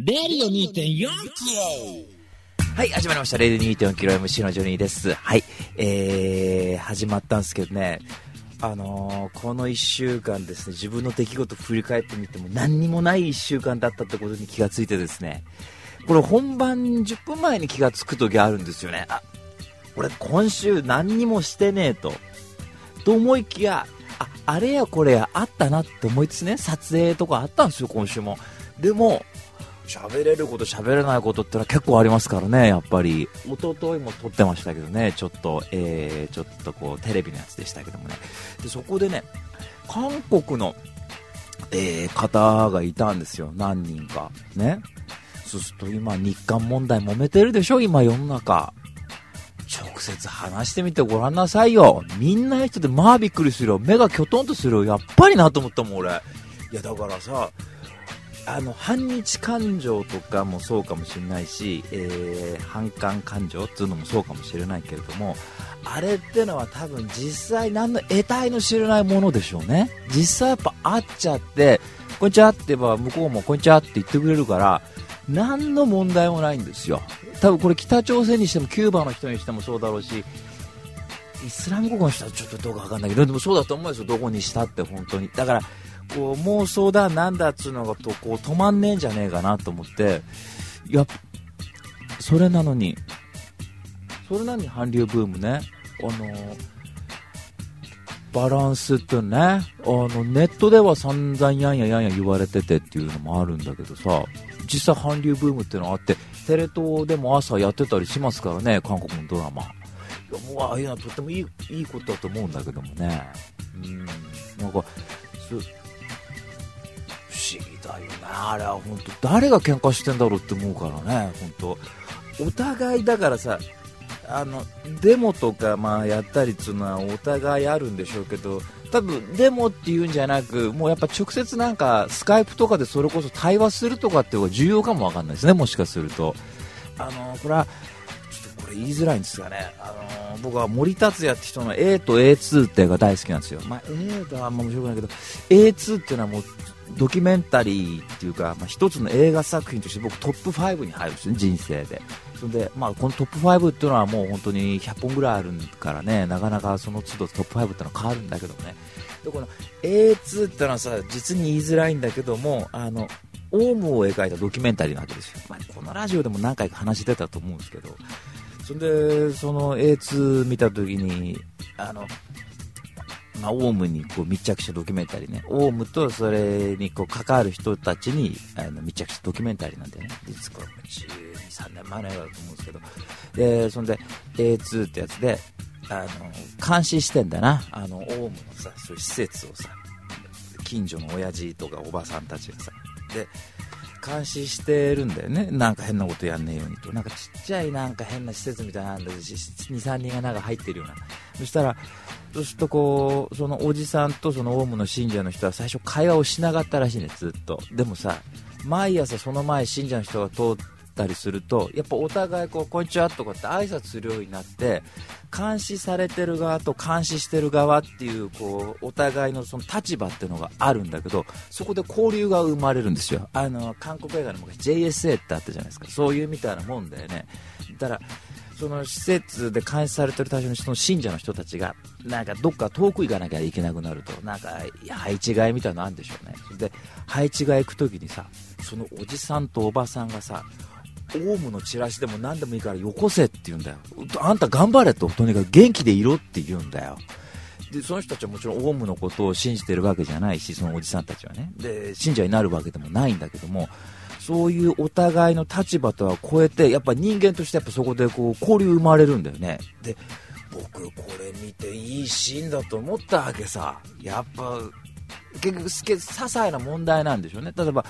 レディオ2.4キロはい、始まりました。レディ2.4キロ MC のジョニーです。はい、えー、始まったんですけどね、あのーこの1週間ですね、自分の出来事振り返ってみても何にもない1週間だったってことに気がついてですね、これ本番10分前に気がつく時あるんですよね。あ、俺今週何にもしてねえと。と思いきや、あ、あれやこれやあったなって思いつつね、撮影とかあったんですよ、今週も。でも、喋れること喋れないことってのは結構ありますからね、やっぱり。一昨日も撮ってましたけどね、ちょっと、えー、ちょっとこう、テレビのやつでしたけどもね。で、そこでね、韓国の、えー、方がいたんですよ、何人か。ね。そうすると今、日韓問題揉めてるでしょ、今世の中。直接話してみてごらんなさいよ。みんなの人でまあびっくりするよ。目がキョトンとするよ。やっぱりなと思ったもん、俺。いや、だからさ、あの反日感情とかもそうかもしれないし、えー反感感情っていうのもそうかもしれないけれどもあれってのは多分実際何の得体の知れないものでしょうね。実際やっぱ会っちゃってこんにちはって言えば向こうもこんにちはって言ってくれるから何の問題もないんですよ。多分これ北朝鮮にしてもキューバの人にしてもそうだろうしイスラム国の人はちょっとどうかわかんないけどでもそうだと思うんですよ。どこにしたって本当に。だからこう妄想だなんだっつうのがとこう止まんねえんじゃねえかなと思っていやそれなのにそれなのに韓流ブームね。あのバランスってね。あのネットでは散々やんややんや言われててっていうのもあるんだけどさ実際韓流ブームっていうのがあってテレ東でも朝やってたりしますからね韓国のドラマ。いやもうああいうのはとってもいいいいことだと思うんだけどもね。うん。なんかだよね。あれは本当誰が喧嘩してんだろうって思うからね本当。お互いだからさあのデモとかまあやったりっていうのはお互いあるんでしょうけど多分デモっていうんじゃなくもうやっぱ直接なんかスカイプとかでそれこそ対話するとかっていうのが重要かもわかんないですねもしかすると。あのこれはちょっとこれ言いづらいんですがね、あの僕は森達也って人の A と A2 って映画大好きなんですよ、まあ、A があんま面白くないけど A2 っていうのはもうドキュメンタリーっていうか、まあ、一つの映画作品として僕トップ5に入るんですね人生で。それで、まあ、このトップ5っていうのはもう本当に100本ぐらいあるからねなかなかその都度トップ5ってのは変わるんだけどね。でこの A2 ってのはさ実に言いづらいんだけどもあのオウムを描いたドキュメンタリーなわけですよ、まあ、このラジオでも何回か話してたと思うんですけど。それでその A2 見た時にあのまあ、オウムにこう密着したドキュメンタリーね、オウムとそれにこう関わる人たちにあの密着したドキュメンタリーなんでね、実は12、3年前の映画だと思うんですけど、でそんで A2 ってやつであの監視してんだな、あのオウムのさそういう施設をさ、近所の親父とかおばさんたちがさ、で監視してるんだよね、なんか変なことやんねえようにと、なんかちっちゃいなんか変な施設みたいなので、2、3人がなんか入ってるような、そしたら、そうするとこう、そのおじさんとそのオウムの信者の人は最初会話をしなかったらしいね、ずっと。でもさ、毎朝その前信者の人が通ったりすると、やっぱお互いこう、こんにちはとかって挨拶するようになって、監視されてる側と監視してる側っていう、こう、お互いのその立場っていうのがあるんだけど、そこで交流が生まれるんですよ。あの、韓国映画の昔 JSA ってあったじゃないですか。そういうみたいなもんだよね。だから、その施設で監視されてる対象のその信者の人たちが、なんかどっか遠く行かなきゃいけなくなると、なんか配置換えみたいなのあるんでしょうね。で、配置換え行くときにさ、そのおじさんとおばさんがさ、オウムのチラシでも何でもいいからよこせって言うんだよ。あんた頑張れと、とにかく元気でいろって言うんだよ。でその人たちはもちろんオウムのことを信じてるわけじゃないし、そのおじさんたちはね。で、信者になるわけでもないんだけども、そういうお互いの立場とは超えて、やっぱ人間としてやっぱそこでこう交流生まれるんだよね。で、僕これ見ていいシーンだと思ったわけさ。やっぱ、結局、些細な問題なんでしょうね。例えば、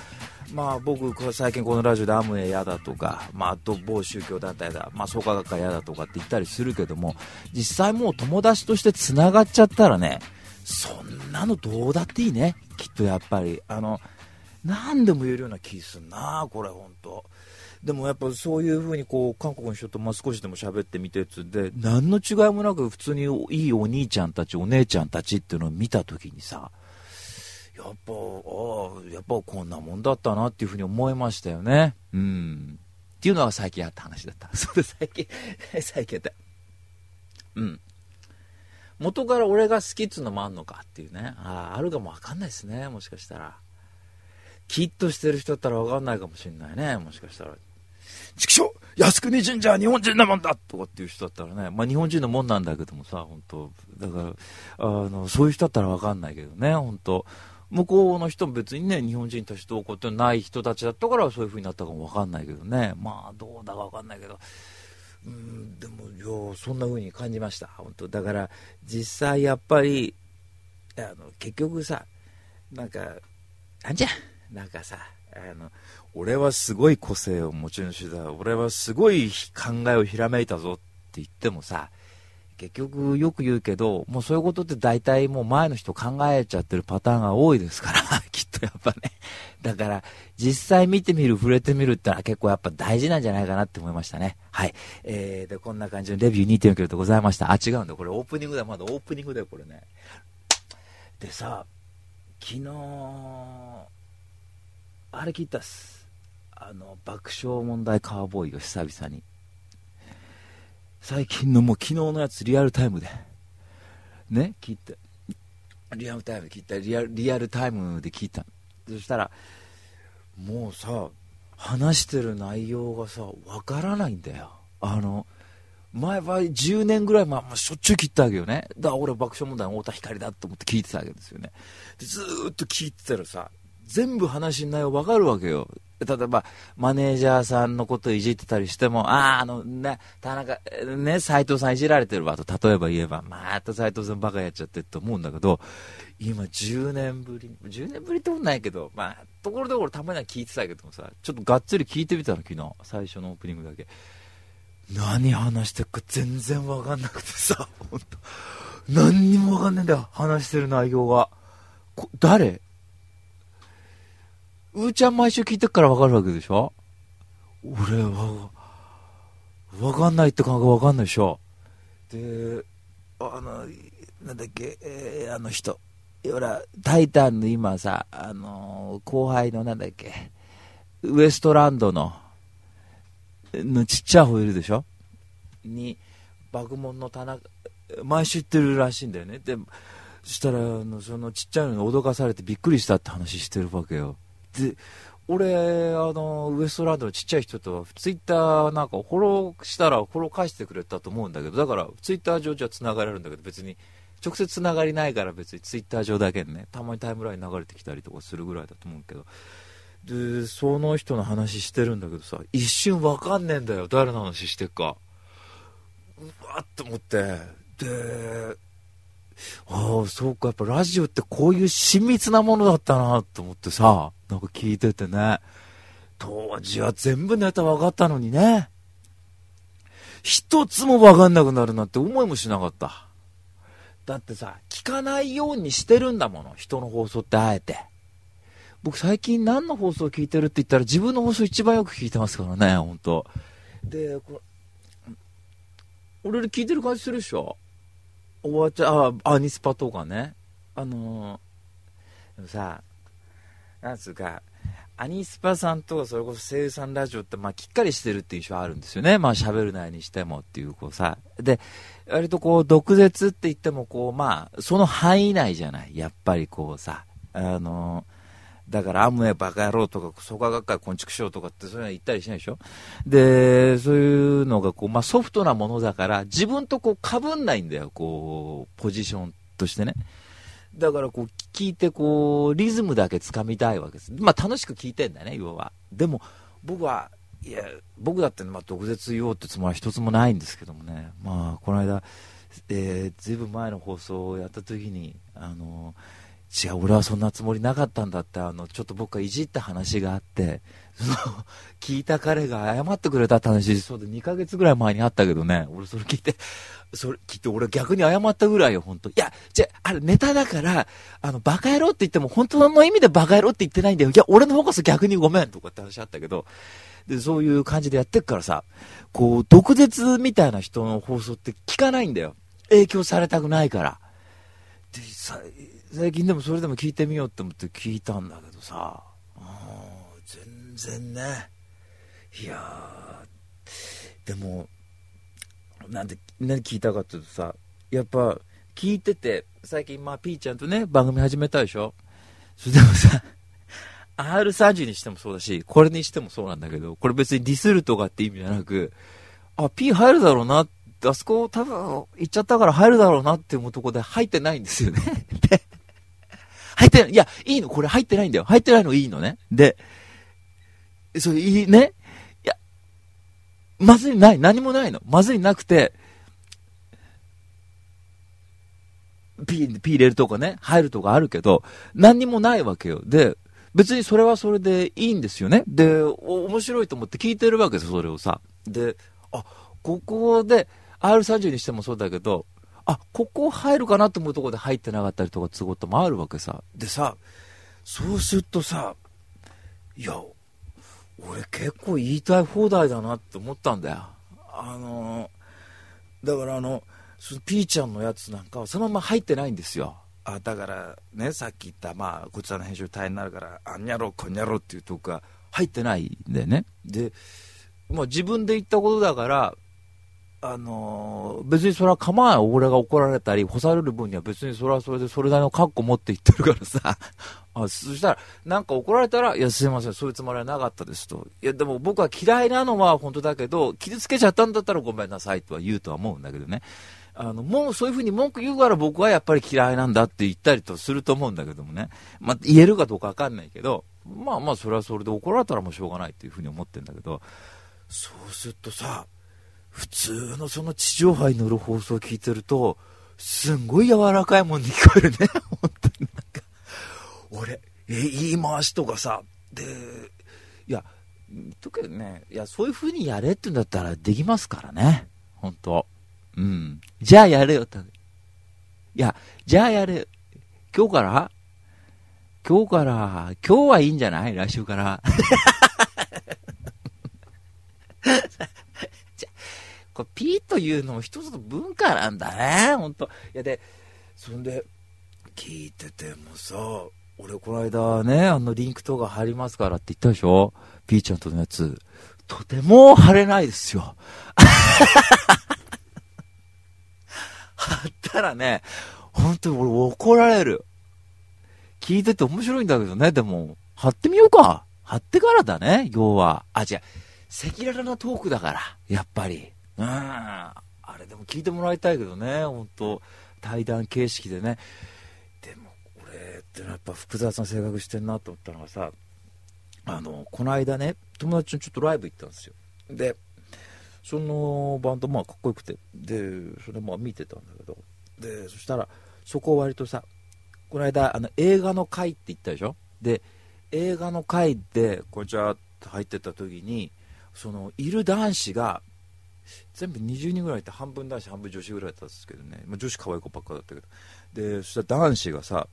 まあ僕、最近このラジオでアムウェイ嫌だとか、まああと某宗教団体だ、まあ創価学会嫌だとかって言ったりするけども、実際もう友達として繋がっちゃったらね、そんなのどうだっていいね。きっとやっぱり。あの、何でも言えるような気すんな、これ、本当。でもやっぱそういう風にこう韓国の人とまあ少しでも喋ってみてつで何の違いもなく普通にいいお兄ちゃんたちお姉ちゃんたちっていうのを見た時にさやっぱ、ああ、やっぱこんなもんだったなっていうふうに思いましたよね。うん。っていうのは最近あった話だった。そうで、最近、最近あった。うん。元から俺が好きっつうのもあんのかっていうね。ああ、あるかもわかんないですね、もしかしたら。キッとしてる人だったらわかんないかもしんないね、もしかしたら。畜生靖国神社は日本人なもんだとかっていう人だったらね、まあ日本人のもんなんだけどもさ、本当。だから、あの、そういう人だったらわかんないけどね、本当。向こうの人も別にね、日本人としてどうこうってない人たちだったからそういう風になったかもわかんないけどね、まあどうだかわかんないけど、うん、でも、いや、そんな風に感じました、本当。だから、実際やっぱり、あの、結局さ、なんか、なんじゃ、なんかさ、あの、俺はすごい個性を持ち主だ、俺はすごい考えをひらめいたぞって言ってもさ、結局よく言うけど、もうそういうことって大体もう前の人考えちゃってるパターンが多いですから、きっとやっぱね。だから、実際見てみる、触れてみるってのは結構やっぱ大事なんじゃないかなって思いましたね。はい。えー、で、こんな感じのレビュー2.4キロでございました。あ、違うんだ。これオープニングだ。まだオープニングだよ、これね。でさ、昨日、あれ聞いたっす。あの、爆笑問題カーボーイを久々に。最近のもう昨日のやつリアルタイムで。ね、聞いて。リアルタイムで聞いた。リアルリアルタイムで聞いた。そしたら、もうさ、話してる内容がさ、わからないんだよ。あの、前は10年ぐらい前、まあ、しょっちゅう聞いたわけよね。だから俺爆笑問題の太田光だと思って聞いてたわけですよね。でずっと聞いてたらさ、全部話の内容わかるわけよ。例えば、マネージャーさんのこといじってたりしても、ああ、あの、ね、田中、ね、斎藤さんいじられてるわと、例えば言えば、また斎藤さんバカやっちゃってって思うんだけど、今10年ぶり、10年ぶりってことないけど、まあ、ところどころたまには聞いてたけどもさ、ちょっとがっつり聞いてみたの、昨日、最初のオープニングだけ。何話してるか全然わかんなくてさ、本当何にもわかんないんだよ、話してる内容が。誰？うーちゃん毎週聞いてっからわかるわけでしょ？俺は、わかんないって感覚わかんないでしょ？で、あの、なんだっけ、えー、あの人。ほら、タイタンの今さ、あのー、後輩のなんだっけ、ウエストランドの、のちっちゃい方いるでしょ？に、爆問の田中、毎週行ってるらしいんだよね。で、そしたら、あのそのちっちゃいのに脅かされてびっくりしたって話してるわけよ。で、俺、あの、ウエストランドのちっちゃい人と、は、ツイッターなんかフォローしたらフォロー返してくれたと思うんだけど、だから、ツイッター上じゃ繋がれるんだけど、別に、直接繋がりないから別にツイッター上だけでね、たまにタイムライン流れてきたりとかするぐらいだと思うけど、で、その人の話してるんだけどさ、一瞬わかんねえんだよ、誰の話してっか。うわっと思って、で、ああ、そうか、やっぱラジオってこういう親密なものだったなと思ってさ、なんか聞いててね、当時は全部ネタ分かったのにね、一つも分かんなくなるなんて思いもしなかった。だってさ、聞かないようにしてるんだもの、人の放送ってあえて。僕最近何の放送聞いてるって言ったら自分の放送一番よく聞いてますからね、ほんと。で、これ、俺で聞いてる感じするでしょ？終わっちゃう、あ、アニスパとかね。あのー、でもさ、なんつうか、アニスパさんとかそれこそ声優さんラジオって、まあ、きっかりしてるっていう印象あるんですよね。まあ、喋る内にしてもっていう、こうさ。で、割とこう、毒舌って言っても、こう、まあ、その範囲内じゃない。やっぱりこうさ、あのーだから、アムエバカ野郎とか、創価学会昆虫賞とかってそういうの言ったりしないでしょ？で、そういうのがこう、まあ、ソフトなものだから、自分とこう、被んないんだよ、こう、ポジションとしてね。だからこう、聞いてこう、リズムだけつかみたいわけです。まあ、楽しく聞いてんだね、要は。でも、僕は、いや、僕だって、まあ、毒舌言おうってつもりは一つもないんですけどもね。まあ、この間、えー、ずいぶん前の放送をやった時に、あのー違う、俺はそんなつもりなかったんだって、あの、ちょっと僕がいじった話があって、その、聞いた彼が謝ってくれたって話、そうで2ヶ月ぐらい前にあったけどね、俺それ聞いて、それ聞いて俺逆に謝ったぐらいよ、本当いや、じゃあ、あれネタだから、あの、バカ野郎って言っても本当の意味でバカ野郎って言ってないんだよ。いや、俺の方こそ逆にごめんとかって話あったけど、で、そういう感じでやってっからさ、こう、毒舌みたいな人の放送って聞かないんだよ。影響されたくないから。でさ最近でもそれでも聞いてみようって思って聞いたんだけどさ、全然ね、いやでも、なんで、何聞いたかっていうとさ、やっぱ、聞いてて、最近、まあ、ピーちゃんとね、番組始めたでしょ。それでもさ、R30 にしてもそうだし、これにしてもそうなんだけど、これ別にディスるとかって意味じゃなく、あ、P 入るだろうな、あそこ多分行っちゃったから入るだろうなって思うとこで入ってないんですよね。で、入ってない、いや、いいの、これ入ってないんだよ。入ってないのいいのね。で、そう、いいね。いや、まずいない。何もないの。まずいなくて、ピー、ピー入れるとかね、入るとかあるけど、何にもないわけよ。で、別にそれはそれでいいんですよね。で、面白いと思って聞いてるわけですよ、それをさ。で、あ、ここで、R30 にしてもそうだけど、あ、ここ入るかなと思うところで入ってなかったりとか都合ともあるわけさ。でさ、そうするとさ、いや、俺結構言いたい放題だなって思ったんだよ。あのだからあの、そのピーちゃんのやつなんかはそのまま入ってないんですよ。あだからね、さっき言った、まあ、こちらの編集大変になるから、あんにゃろ、こんにゃろっていうとこが入ってないんでね。で、まあ、自分で言ったことだから、あの、別にそれは構わない。俺が怒られたり、干される分には別にそれはそれでそれなりの覚悟持って言ってるからさ。あそしたら、なんか怒られたら、いや、すいません、そういうつもりはなかったですと。いや、でも僕は嫌いなのは本当だけど、傷つけちゃったんだったらごめんなさいとは言うとは思うんだけどね。あの、もうそういうふうに文句言うから僕はやっぱり嫌いなんだって言ったりとすると思うんだけどもね。まあ、言えるかどうかわかんないけど、まあまあ、それはそれで怒られたらもうしょうがないっていうふうに思ってんだけど、そうするとさ、普通のその地上波に乗る放送を聞いてると、すんごい柔らかいもんに聞こえるね。本当になんか、俺、え、言い回しとかさ、で、いや、特にね、いや、そういう風にやれって言うんだったらできますからね。本当うん。じゃあやれよって。いや、じゃあやれ。今日から？今日から、今日はいいんじゃない？来週から。じゃ、これピーというのも一つの文化なんだね、ほんと。いや、で、そんで、聞いててもさ、俺この間ね、あのリンクとか貼りますからって言ったでしょ？ピーちゃんとのやつ。とても貼れないですよ。貼ったらね、本当に俺怒られる。聞いてて面白いんだけどね、でも、貼ってみようか。貼ってからだね、要は。あ、違う。赤裸々なトークだから、やっぱり。うん。あれでも聞いてもらいたいけどね、本当対談形式でね。でも、俺ってやっぱ複雑な性格してんなと思ったのがさ、あの、この間ね、友達のちょっとライブ行ったんですよ。で、そのバンド、まあ、かっこよくて、で、それまあ見てたんだけど、で、そしたら、そこ割とさ、この間、あの、映画の会って言ったでしょ？で、映画の会で、こう、じゃーって入ってた時に、その、いる男子が、全部20人ぐらいいて、半分男子、半分女子ぐらいだったんですけどね、まあ、女子可愛い子ばっかだったけど、で、そしたら男子がさ、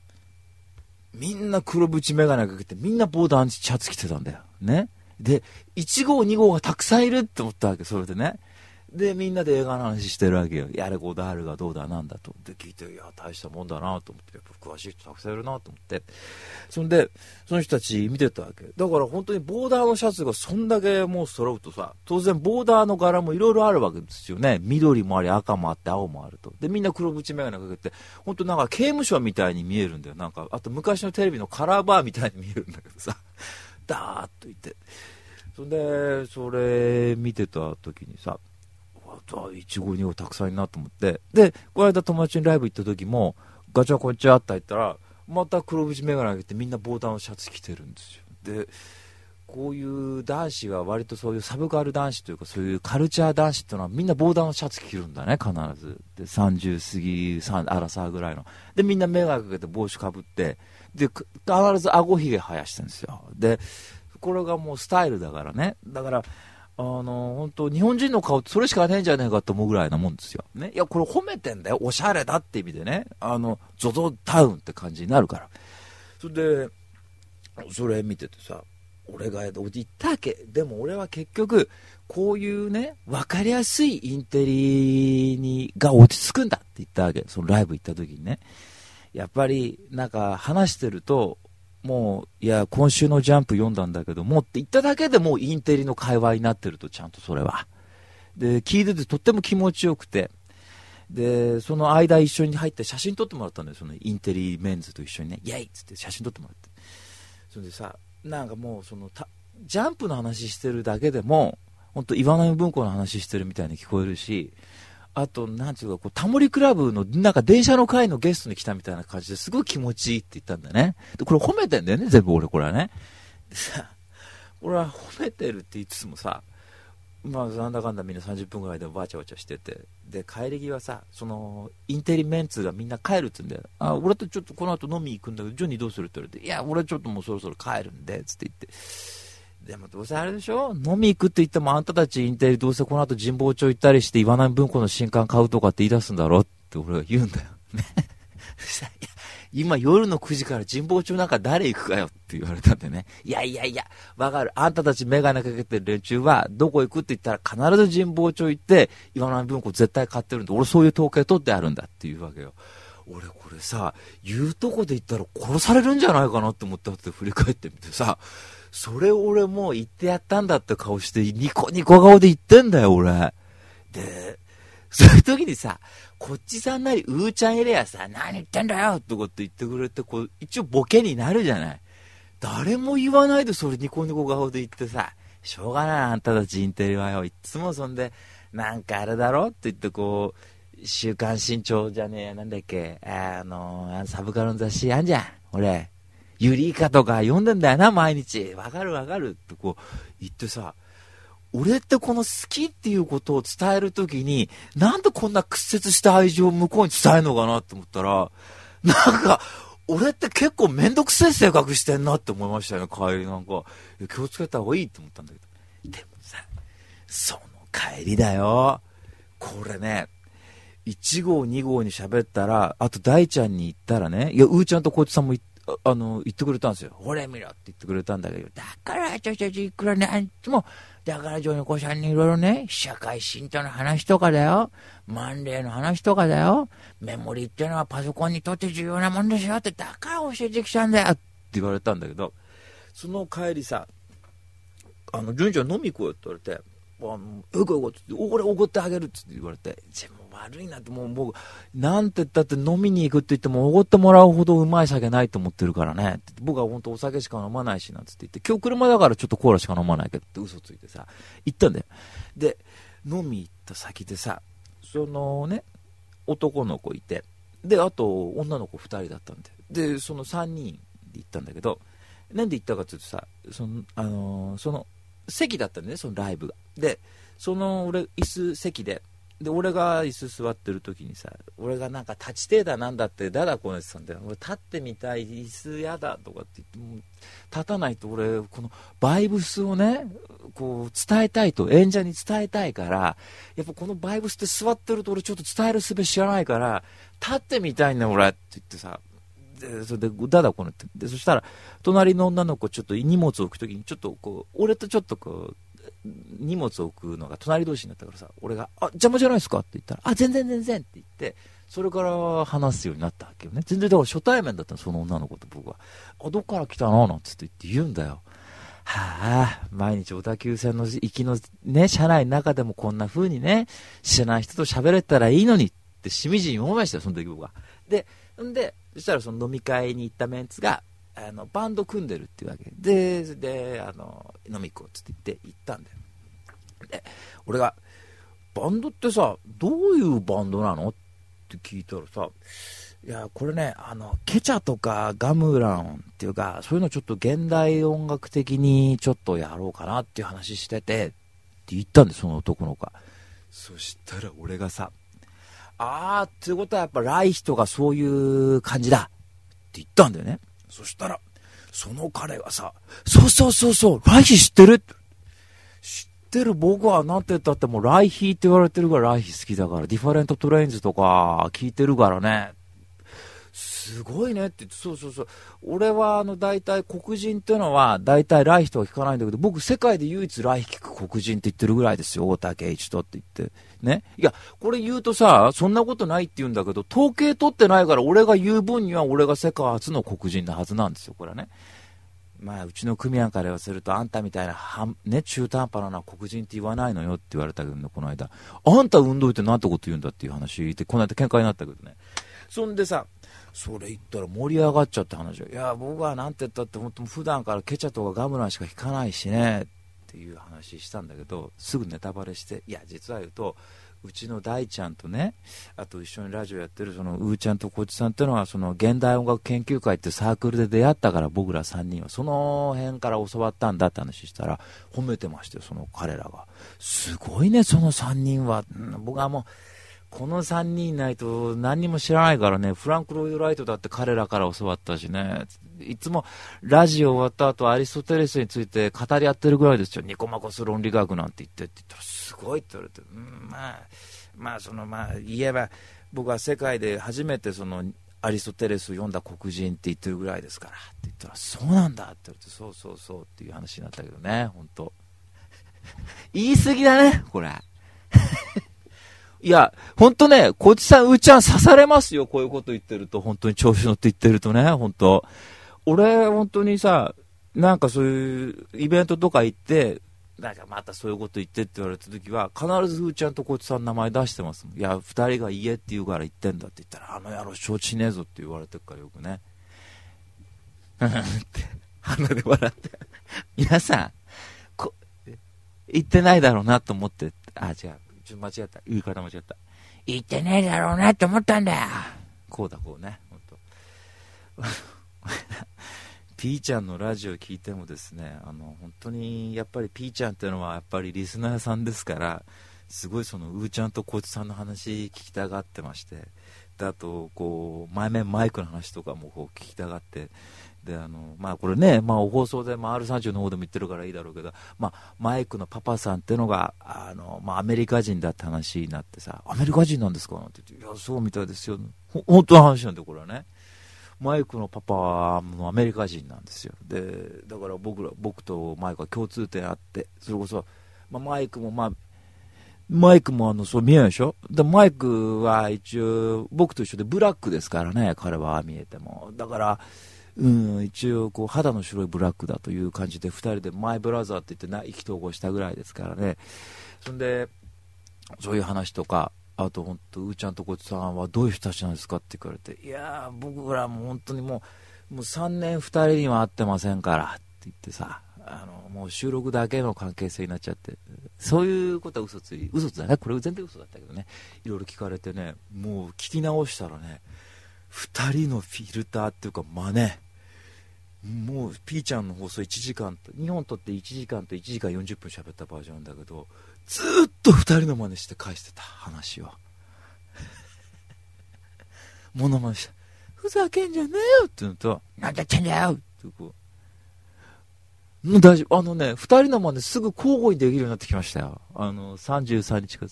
みんな黒縁眼鏡かけて、みんなボーダーシャツ着てたんだよ。ね。で、1号、2号がたくさんいるって思ったわけ、それでね。で、みんなで映画の話してるわけよ。やれ、こだあるがどうだなんだと。で、聞いて、いや、大したもんだなと思って、やっぱ詳しい人たくさんいるなと思って。そんで、その人たち見てたわけ。だから本当にボーダーのシャツがそんだけもう揃うとさ、当然ボーダーの柄もいろいろあるわけですよね。緑もあり、赤もあって、青もあると。で、みんな黒縁眼鏡かけて、本当なんか刑務所みたいに見えるんだよ。なんか、あと昔のテレビのカラーバーみたいに見えるんだけどさ、ダーッといて。そんで、それ見てた時にさ、1号2号たくさんいるなと思って、で、この間友達にライブ行った時も、ガチャこんちゃって言ったら、また黒縁眼鏡上げてみんな防弾のシャツ着てるんですよ。で、こういう男子は割とそういうサブカル男子というかそういうカルチャー男子っていうのはみんな防弾のシャツ着るんだね、必ず。で、30過ぎ、アラサーぐらいの。で、みんな眼鏡かけて帽子かぶって、で、必ず顎ひげ生やしてるんですよ。で、これがもうスタイルだからね。だから、あの、本当日本人の顔それしかねえんじゃねえかと思うぐらいなもんですよ。ね。いや、これ褒めてんだよ。おしゃれだって意味でね。あの、ゾゾタウンって感じになるから。それで、それ見ててさ、俺が言ったわけ？でも俺は結局、こういうね、わかりやすいインテリに、が落ち着くんだって言ったわけ。そのライブ行った時にね。やっぱりなんか話してると、もう、いや、今週のジャンプ読んだんだけどもって言っただけでもうインテリの会話になってると、ちゃんとそれは。で、聞いててとっても気持ちよくて、で、その間一緒に入って写真撮ってもらったんだよ、そのインテリメンズと一緒にね、イェイっつって写真撮ってもらって。それでさ、なんかもうそのたジャンプの話してるだけでも、本当岩波文庫の話してるみたいに聞こえるし、あと、なんていうか、こう、タモリクラブの、なんか電車の会のゲストに来たみたいな感じですごい気持ちいいって言ったんだね。で、これ褒めてんだよね、全部俺、これはね。でさ、俺は褒めてるって言いつつもさ、まあ、なんだかんだみんな30分ぐらいでわちゃわちゃしてて、で、帰り際さ、その、インテリメンツがみんな帰るって言うんだよ。あ、俺とちょっとこの後飲み行くんだけど、ジョニーどうするって言われて、いや、俺ちょっともうそろそろ帰るんで、つって言って。でもどうせあれでしょ？飲み行くって言ってもあんたたちインテリどうせこの後神保町行ったりして岩波文庫の新刊買うとかって言い出すんだろ？って俺は言うんだよ。ね。今夜の9時から神保町なんか誰行くかよって言われたんでね。いやいやいや、わかる。あんたたちメガネかけてる連中はどこ行くって言ったら必ず神保町行って岩波文庫絶対買ってるんで、俺そういう統計取ってあるんだっていうわけよ。俺これさ、言うとこで言ったら殺されるんじゃないかなって思ったって振り返ってみてさ、それ俺もう言ってやったんだって顔して、ニコニコ顔で言ってんだよ、俺。で、そういう時にさ、こっちさんなり、うーちゃん入れやさ、何言ってんだよってこと言ってくれて、こう、一応ボケになるじゃない。誰も言わないでそれニコニコ顔で言ってさ、しょうがないあんたたちインテリはよ。いつもそんで、なんかあれだろって言ってこう、週刊新潮じゃねえ、なんだっけ、あの、サブカルの雑誌あんじゃん、俺。ユリイカとか読んでんだよな、毎日。わかるわかるってこう言ってさ、俺ってこの好きっていうことを伝えるときに、なんでこんな屈折した愛情を向こうに伝えるのかなって思ったら、なんか、俺って結構めんどくせえ性格してんなって思いましたよね、帰りなんか。気をつけた方がいいって思ったんだけど。でもさ、その帰りだよ。これね、1号2号に喋ったら、あと大ちゃんに言ったらね、いや、うーちゃんとこいつさんも行っあの、言ってくれたんですよ。ほれ見ろって言ってくれたんだけど、だからちょちょちょいくらね、あんつも、だからジョニコさんにいろいろね、社会進歩の話とかだよ。マンデーの話とかだよ。メモリーっていうのはパソコンにとって重要なもんですよって、だから教えてきたんだよって言われたんだけど、その帰りさ、あの、純ちゃん飲み行こうよって言われて、あの、うこうこって、俺おごってあげるって言われて、全悪いなって、もう僕、なんて言ったって飲みに行くって言っても、おごってもらうほどうまい酒ないと思ってるからね。僕は本当お酒しか飲まないし、なんつって言って、今日車だからちょっとコーラしか飲まないけどって嘘ついてさ、行ったんだよ。で、飲み行った先でさ、そのね、男の子いて、で、あと女の子2人だったんで、で、その3人で行ったんだけど、なんで行ったかっていうとさ、その、あのー、その、席だったんだよね、そのライブが。で、その俺、椅子席で、で、俺が椅子座ってる時にさ、俺がなんか立ちてえだなんだってだだこねてたんだよ。俺立ってみたい、椅子やだとかって言って、立たないと俺、このバイブスをね、こう伝えたいと、演者に伝えたいから、やっぱこのバイブスって座ってると俺ちょっと伝える術知らないから、立ってみたいんだ俺って言ってさ、で、それで、だだこねて。で、そしたら、隣の女の子ちょっと荷物置くときに、ちょっとこう、俺とちょっとこう、荷物を置くのが隣同士になったからさ、俺が、あ、邪魔じゃないですか？って言ったら、あ、全然全然って言って、それから話すようになったわけよね。全然だから初対面だったの、その女の子と僕は。あ、どっから来たの？なんつって言って言うんだよ。はあ、毎日小田急線の行きのね、車内の中でもこんな風にね、知らない人と喋れたらいいのにってしみじみ思いましたよ、その時僕は。で、んで、そしたらその飲み会に行ったメンツが、あのバンド組んでるっていうわけ。でであの飲み行こうっつって言って行ったんだよ。で俺がバンドってさどういうバンドなの？って聞いたらさいやこれねあのケチャとかガムランっていうかそういうのちょっと現代音楽的にちょっとやろうかなっていう話しててって言ったんでその男の子がそしたら俺がさあーっていうことはやっぱライヒトがそういう感じだって言ったんだよね。そしたら、その彼がさ、そうそうそうそう、ライヒ知ってる？知ってる僕はなんて言ったってもうライヒって言われてるからライヒ好きだから、 Different Trains とか聞いてるからね。すごいねって言って、そうそうそう。俺は、あの、大体黒人っていうのは、大体ライヒは聞かないんだけど、僕、世界で唯一ライヒ聞く黒人って言ってるぐらいですよ、大竹一とって言って。ね。いや、これ言うとさ、そんなことないって言うんだけど、統計取ってないから、俺が言う分には、俺が世界初の黒人なはずなんですよ、これはね。まあ、うちの組合から言わせると、あんたみたいな、はね、中途半端な黒人って言わないのよって言われたけどね、この間。あんた運動ってなんてこと言うんだっていう話で、この間喧嘩になったけどね。そんでさ、それ言ったら盛り上がっちゃって話いや、僕はなんて言ったって、本当普段からケチャとかガムランしか弾かないしね、っていう話したんだけど、すぐネタバレして、いや、実は言うと、うちの大ちゃんとね、あと一緒にラジオやってるそのうーちゃんとこっちさんっていうのは、その現代音楽研究会ってサークルで出会ったから僕ら3人は、その辺から教わったんだって話したら、褒めてましたよ、その彼らが。すごいね、その3人は。僕はもう、この3人いないと何にも知らないからね、フランク・ロイド・ライトだって彼らから教わったしね、いつもラジオ終わった後アリストテレスについて語り合ってるぐらいですよ、ニコマコス論理学なんて言ってって言ったら、す。ごいって言われて、うん、まあ、まあ、そのまあ、言えば、僕は世界で初めてそのアリストテレスを読んだ黒人って言ってるぐらいですから。って言ったら、そうなんだって言われて、そうそうそうっていう話になったけどね、本当言い過ぎだね、これ。いや、ほんとね、こっちさん、うーちゃん刺されますよ、こういうこと言ってると。本当に調子乗って言ってるとね、本当俺、本当にさ、なんかそういうイベントとか行って、なんかまたそういうこと言ってって言われた時は、必ずふーちゃんとこっちさん名前出してますもんいや、二人が家って言うから言ってんだって言ったら、あの野郎承知ねえぞって言われてるからよくね。って、鼻で笑って。皆さん、こ、言ってないだろうなと思って、あ、違う。ちょ間違った。言い方間違った。言ってねえだろうなって思ったんだよ。こうだ、こうね。ほんと。ピーちゃんのラジオ聞いてもですね、あの、本当に、やっぱりピーちゃんっていうのは、やっぱりリスナーさんですから、すごいその、うーちゃんとこいつさんの話聞きたがってまして、で、あと、こう、前面マイクの話とかもこう聞きたがって、であのまあ、これね、まあ、放送で、まあ、R30 の方でも言ってるからいいだろうけど、まあ、マイクのパパさんっていうのがあの、まあ、アメリカ人だって話になってさ、アメリカ人なんですか？なんて言って、いや、そうみたいですよ、本当の話なんで、これはね。マイクのパパはアメリカ人なんですよ。で、だから僕ら、僕とマイクは共通点あって、それこそ、まあ、マイクもまあ、マイクもあの、そう見えないでしょ？で、マイクは一応、僕と一緒でブラックですからね、彼は見えても。だから、うん、一応こう肌の白いブラックだという感じで2人でマイブラザーって言ってな意気投合したぐらいですからねそんでそういう話とかあと本当うーちゃんとこっちさんはどういう人たちなんですかって言われていや僕らも本当にもうもう3年2人には会ってませんからって言ってさあのもう収録だけの関係性になっちゃってそういうことは嘘つい嘘つだね。これ全然嘘だったけどね。いろいろ聞かれてねもう聞き直したらね2人のフィルターっていうか真似。もうピーちゃんの放送1時間と2本撮って1時間と1時間40分喋ったバージョンだけどずっと2人の真似して返してた話はモノマネした。ふざけんじゃねえよって言うとなんだってんだよってこう。もう大丈夫。あのね2人の真似すぐ交互にできるようになってきましたよ。あの33日か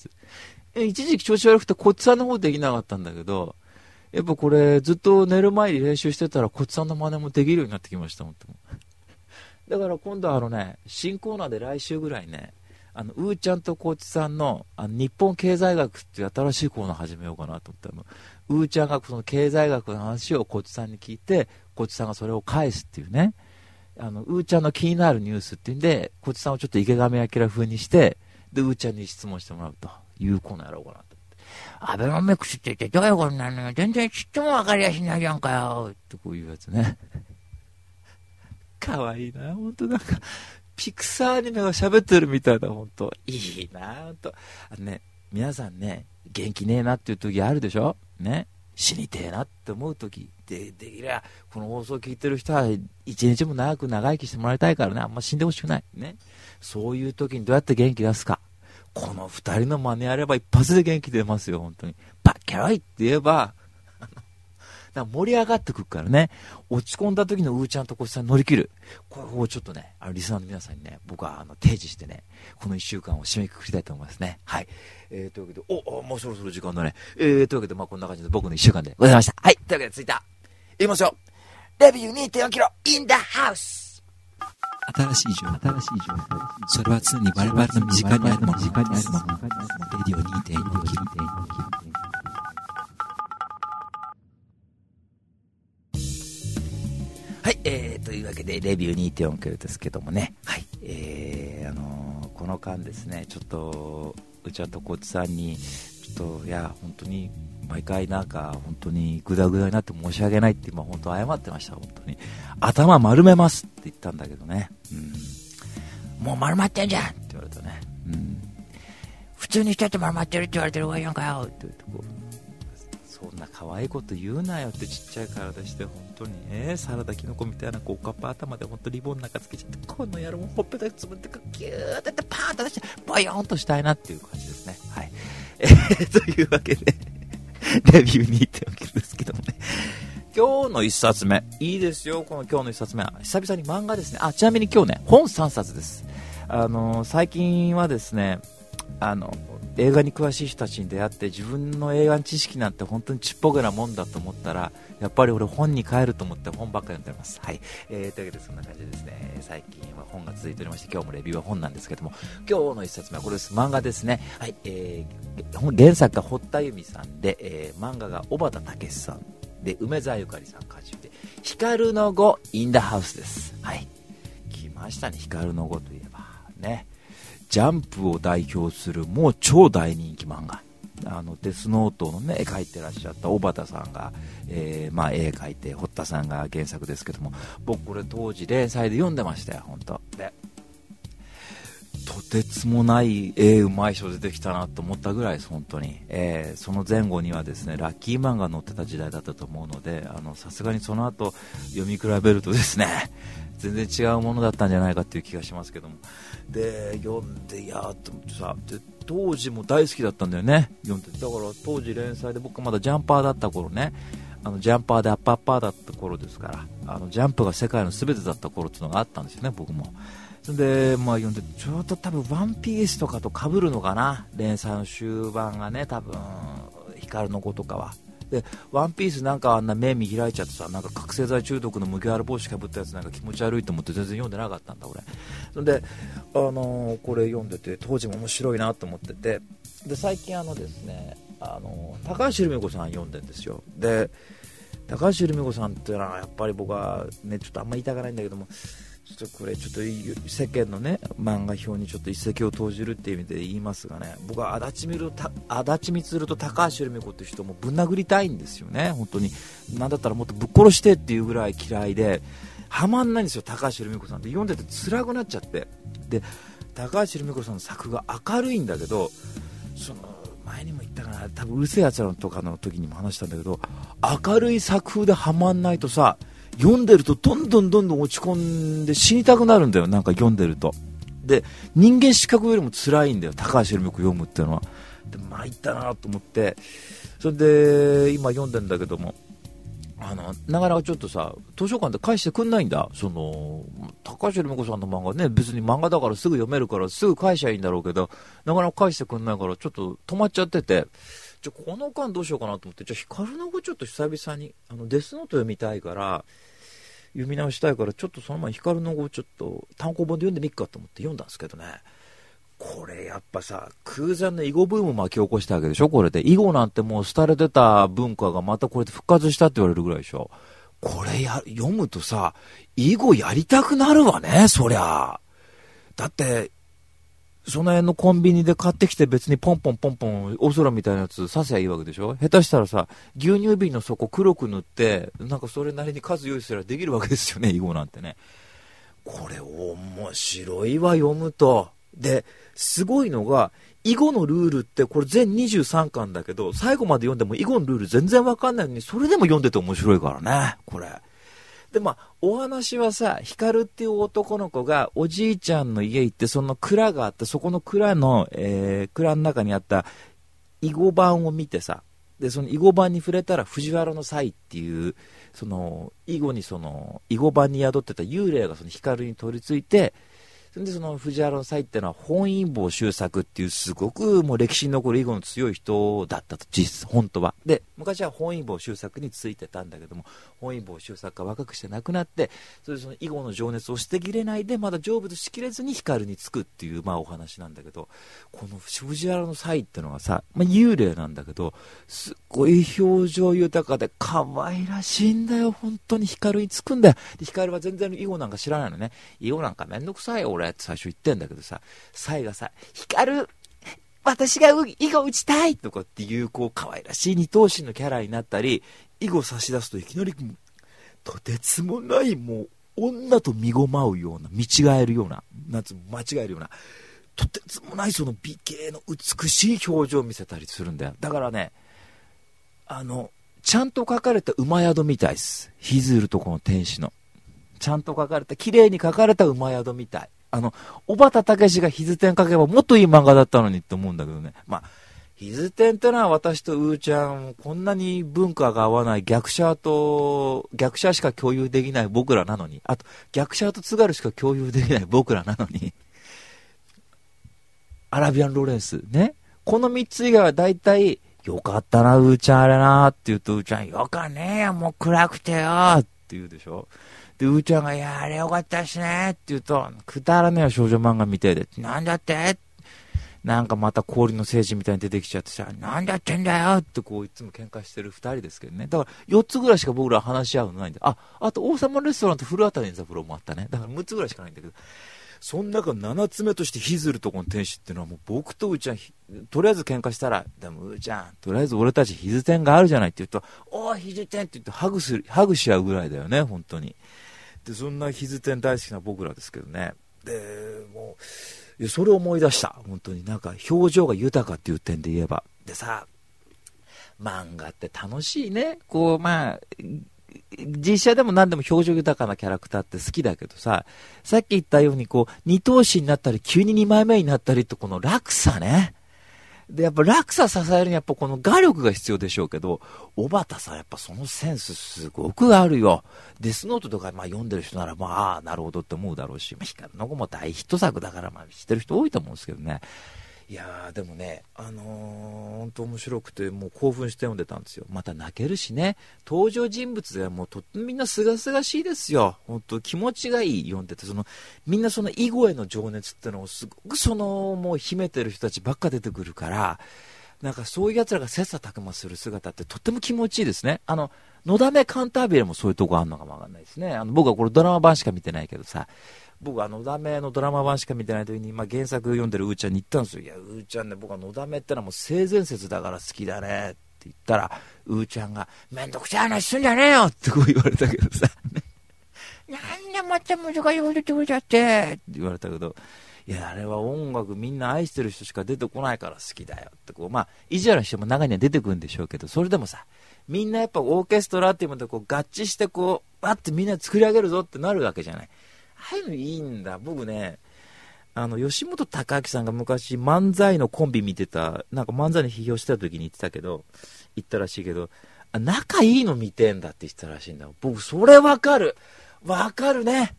え一時期調子悪くてこっちさんの方できなかったんだけどやっぱこれ、ずっと寝る前に練習してたら、こっちさんの真似もできるようになってきました、本当だから今度はあのね、新コーナーで来週ぐらいね、あの、うーちゃんとこっちさんの、あの、日本経済学っていう新しいコーナー始めようかなと思ったの。うーちゃんがその経済学の話をこっちさんに聞いて、こっちさんがそれを返すっていうね。あの、うーちゃんの気になるニュースっていうんで、こっちさんをちょっと池上彰風にして、で、うーちゃんに質問してもらうというコーナーやろうかなと。アベノミクスって言ってどういうことなのよ。全然ちっともわかりやしないじゃんかよ。ってこういうやつね。かわいいな、ほんとなんか、ピクサーアニメが喋ってるみたいだ、ほんと。いいな、ほんと。あのね、皆さんね、元気ねえなっていう時あるでしょ？ね？死にてえなって思う時で、できれば、この放送を聞いてる人は、一日も長く長生きしてもらいたいからね、あんま死んでほしくない。ね？そういう時にどうやって元気出すか。この二人の真似やれば一発で元気出ますよ、本当に。バッキャロイって言えば、盛り上がってくるからね、落ち込んだ時のうーちゃんとこっさん乗り切る。これをちょっとね、あのリスナーの皆さんにね、僕はあの提示してね、この一週間を締めくくりたいと思いますね。はい。えー、というわけで、お、おもうそろそろ時間だね。えー、というわけで、まあこんな感じで僕の一週間でございました。はい。というわけで、着いた。いきますよ。レビュー2.4キロ、インダハウス新しい情報、新しい情報。それは常に我々の身近にあるもの。身近にあるもの。レディオ2.4キロ。はい、えー、というわけで、レビュー2.4キロですけどもね、はい、えー、あのー、この間ですね、ちょっと、うちはとこつさんに、ちょっと、いや、本当に、毎回なんか、本当にグダグダになって申し訳ないって今、本当謝ってました、本当に。頭丸めますって言ったんだけどね、うん。もう丸まってんじゃんって言われたね、うん。普通にしてって丸まってるって言われてるわけやんかよって言ってこう、そんな可愛いこと言うなよってちっちゃい体して本当にねサラダキノコみたいなこうおかっぱ頭で本当リボンなんかつけちゃってこの野郎もほっぺたつぶってギューってパーンと出してボヨーンとしたいなっていう感じですね。はい。えー、というわけでレビューに行っておけるんですけどもね。今日の1冊目。いいですよこの今日の1冊目。は久々に漫画ですね。あちなみに今日ね本3冊です。あのー、最近はですねあの映画に詳しい人たちに出会って自分の映画の知識なんて本当にちっぽけなもんだと思ったらやっぱり俺本に帰ると思って本ばっかり読んでおります。はい、えー、というわけでそんな感じでですね最近は本が続いておりまして今日もレビューは本なんですけども今日の一冊目はこれです漫画ですね。はい、えー、原作が堀田由美さんで、えー、漫画が小畑武さんで梅沢ゆかりさん監修で光の語インダハウスです。はい来ましたね光の語といえばね。ジャンプを代表するもう超大人気漫画。あのデスノートの、ね、絵描いてらっしゃった小畑さんが、えー、まあ、絵描いて堀田さんが原作ですけども僕これ当時連載で読んでましたよ本当。てつもない絵うまい人出てきたなと思ったぐらいです本当に、えー、その前後にはですねラッキーマンが載ってた時代だったと思うのでさすがにその後読み比べるとですね 全然違うものだったんじゃないかっていう気がしますけども。で読んでいやーと思ってさで当時も大好きだったんだよね読んでだから当時連載で僕まだジャンパーだった頃ねあのジャンパーでアッパーパーだった頃ですからあのジャンプが世界の全てだった頃っていうのがあったんですよね僕も。で、まあ、読んでちょうど多分ワンピースとかと被るのかな。連載の終盤がね多分光の子とかは。でワンピースなんかあんな目見開いちゃってさなんか覚醒剤中毒の麦わら帽子かぶったやつなんか気持ち悪いと思って全然読んでなかったんだ俺。そんで、あのー、これ読んでて当時も面白いなと思ってて。で最近あのですねあのー、高橋留美子さん読んでんですよ。で高橋留美子さんっていうのはやっぱり僕はねちょっとあんま言いたくないんだけどもちょっとこれちょっと世間のね漫画表にちょっと一石を投じるっていう意味で言いますがね僕は足立みる足立光と高橋留美子っていう人もぶん殴りたいんですよね本当に。何だったらもっとぶっ殺してっていうぐらい嫌いではまんないんですよ高橋留美子さんって。読んでて辛くなっちゃって。で高橋留美子さんの作が明るいんだけどその前にも言ったかな多分うるせえやつらとかの時にも話したんだけど明るい作風ではまんないとさ読んでるとどんどんどんどん落ち込んで死にたくなるんだよ、なんか読んでると。で、人間失格よりも辛いんだよ、高橋留美子読むっていうのは。で、参ったなと思って、それで、今読んでんだけども、あの、なかなかちょっとさ、図書館で返してくんないんだ。その、高橋留美子さんの漫画ね、別に漫画だからすぐ読めるからすぐ返しゃいいんだろうけど、なかなか返してくんないからちょっと止まっちゃってて、じゃこの間どうしようかなと思って、じゃあ光の子ちょっと久々に、あの、デスノート読みたいから、読み直したいから、ちょっとその前光の語ちょっと単行本で読んでみっかと思って読んだんですけどね。これやっぱさ、空前の囲碁ブーム巻き起こしたわけでしょ？これで。囲碁なんてもう廃れてた文化がまたこれで復活したって言われるぐらいでしょ？これや、読むとさ、囲碁やりたくなるわね、そりゃ。だって、その辺のコンビニで買ってきて別にポンポンポンポンお空みたいなやつ刺せばいいわけでしょ？下手したらさ、牛乳瓶の底黒く塗って、なんかそれなりに数用意すればできるわけですよね、囲碁なんてね。これ面白いわ、読むと。で、すごいのが、囲碁のルールってこれ全23巻だけど、最後まで読んでも囲碁のルール全然わかんないのに、それでも読んでて面白いからね、これ。で、まあ、お話はさ、光っていう男の子がおじいちゃんの家行って、その蔵があって、そこの蔵の、えー、蔵の中にあった囲碁盤を見てさ、で、その囲碁盤に触れたら藤原の才っていう、その、囲碁にその、囲碁盤に宿ってた幽霊がその光に取り付いて、で、その藤原の際っていうのは本因坊周作っていうすごくもう歴史に残る囲碁の強い人だったと、実、本当は。で、昔は本因坊周作についてたんだけども、本因坊周作が若くして亡くなって、それでその囲碁の情熱を捨てきれないで、まだ成仏しきれずに光につくっていう、まあお話なんだけど、この藤原の際っていうのがさ、まあ幽霊なんだけど、すっごい表情豊かで可愛らしいんだよ、本当に光につくんだよ。で、光は全然囲碁なんか知らないのね。囲碁なんかめんどくさいよ、俺って最初言ってんだけどさ、サイがさ、光る私が囲碁打ちたいとかっていう、こう、可愛らしい二頭身のキャラになったり、囲碁差し出すといきなり、とてつもない、もう、女と見ごまうような、見違えるような、なんつう間違えるような、とてつもないその美形の美しい表情を見せたりするんだよ。だからね、あの、ちゃんと書かれた馬宿みたいです。ヒズルとこの天使の。ちゃんと書かれた、綺麗に書かれた馬宿みたい。あの、小畑武がヒズテン書けばもっといい漫画だったのにって思うんだけどね。まあ、ヒズテンってのは私とうーちゃん、こんなに文化が合わない逆者と、逆者しか共有できない僕らなのに、あと、逆者と津軽しか共有できない僕らなのに、アラビアン・ロレンス、ね。この3つ以外は大体、よかったな、うーちゃんあれなって言うと、うーちゃん、よかねえよ、もう暗くてよって言うでしょ。で、うーちゃんが、いや、あれよかったしねって言うと、くだらねえ少女漫画みてえで、なんだって？なんかまた氷の聖人みたいに出てきちゃってさ、なんだってんだよ？ってこういつも喧嘩してる二人ですけどね。だから4つぐらいしか僕ら話し合うのないんで。あ、あと王様レストランと古畑任三郎もあったね。だから6つぐらいしかないんだけど。その中7つ目としてヒズルとこの天使っていうのはもう僕とうーちゃん、とりあえず喧嘩したら、でもうーちゃん、とりあえず俺たちヒズテンがあるじゃないって言うと、おーヒズテンって言ってハグする、ハグし合うぐらいだよね、本当に。で、そんなヒズテン大好きな僕らですけどね。で、もう、それを思い出した。本当になんか表情が豊かっていう点で言えば。でさ、漫画って楽しいね。こう、まあ、実写でも何でも表情豊かなキャラクターって好きだけどさ、さっき言ったようにこう、二頭身になったり、急に二枚目になったりと、この落差ね。で、やっぱ落差支えるにはやっぱこの画力が必要でしょうけど、小畑さんやっぱそのセンスすごくあるよ。デスノートとかまあ読んでる人ならまあ、あ、なるほどって思うだろうし、まあ、光の子も大ヒット作だからまあ知ってる人多いと思うんですけどね。いやー、でもね、あのー、本当面白くて、もう興奮して読んでたんですよ。また泣けるしね、登場人物がもうとみんなすがすがしいですよ。本当気持ちがいい読んでて、その、みんなその囲碁への情熱ってのをすごくその、もう秘めてる人たちばっか出てくるから、なんかそういう奴らが切磋琢磨する姿ってとっても気持ちいいですね。あの、のだめカンタービレもそういうとこあるのかもわかんないですね。あの、僕はこれドラマ版しか見てないけどさ、僕あのだめのドラマ版しか見てない時に、まあ、原作読んでるうーちゃんに言ったんですよ。いや、うーちゃんね、僕はのだめってのはもう性善説だから好きだねって言ったら、うーちゃんが、めんどくちゃい話すんじゃねえよってこう言われたけどさ、なんでまた難しいこと言ってくれちゃってって言われたけど、いや、あれは音楽みんな愛してる人しか出てこないから好きだよってこう、まあ、意地悪な人も中には出てくるんでしょうけど、それでもさ、みんなやっぱオーケストラっていうものでこう合致してこう、わってみんな作り上げるぞってなるわけじゃない。ああいうのいいんだ。僕ね、あの、吉本隆明さんが昔漫才のコンビ見てた、なんか漫才の批評してた時に言ってたけど、言ったらしいけど、あ仲いいの見てんだって言ってたらしいんだ。僕、それわかる。わかるね。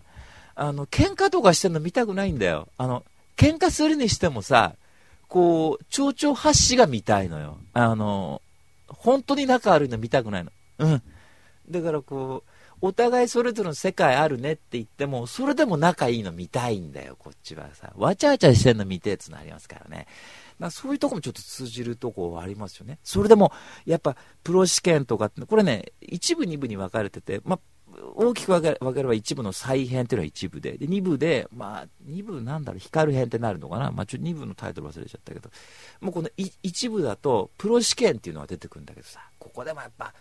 あの、喧嘩とかしてんの見たくないんだよ。あの、喧嘩するにしてもさ、こう、蝶々発しが見たいのよ。あの、本当に仲悪いの見たくないの。うん。だからこう、お互いそれぞれの世界あるねって言っても、それでも仲いいの見たいんだよ、こっちはさ。わちゃわちゃしてんの見てえつのありますからね。まあ、そういうとこもちょっと通じるとこはありますよね。それでも、やっぱ、プロ試験とかって、これね、一部、二部に分かれてて、まあ、大きく分け分ければ一部の再編っていうのは一部で、で、二部で、まあ、二部なんだろう、光る編ってなるのかな。まあ、ちょ、二部のタイトル忘れちゃったけど、もうこの一部だと、プロ試験っていうのが出てくるんだけどさ、ここでもやっぱ、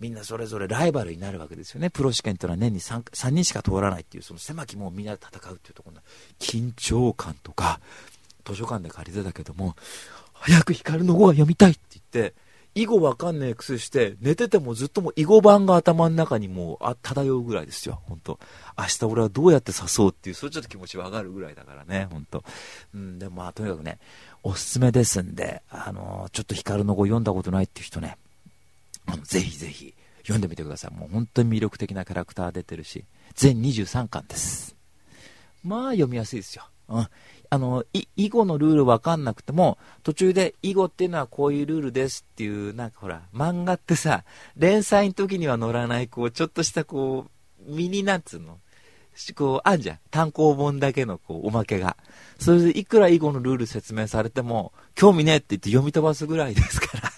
みんなそれぞれライバルになるわけですよね。プロ試験っていうのは年に 3, 3人しか通らないっていう、その狭き門をみんなで戦うっていうところの緊張感とか、図書館で借りてたけども、早く光の語が読みたいって言って、囲碁わかんねえ癖して、寝ててもずっとも囲碁版が頭の中にもうあ漂うぐらいですよ、本当。明日俺はどうやって誘うっていう、それちょっと気持ちわかるぐらいだからね、本当。うん、でもまあとにかくね、おすすめですんで、あのー、ちょっと光の語読んだことないっていう人ね、ぜひぜひ読んでみてください。もう本当に魅力的なキャラクター出てるし、全23巻です。まあ読みやすいですよ。うん。あの、囲碁のルールわかんなくても、途中で囲碁っていうのはこういうルールですっていう、なんかほら、漫画ってさ、連載の時には載らない、こう、ちょっとしたこう、ミニなんつうの、こう、あんじゃん。単行本だけのこう、おまけが。それでいくら囲碁のルール説明されても、興味ねえって言って読み飛ばすぐらいですから。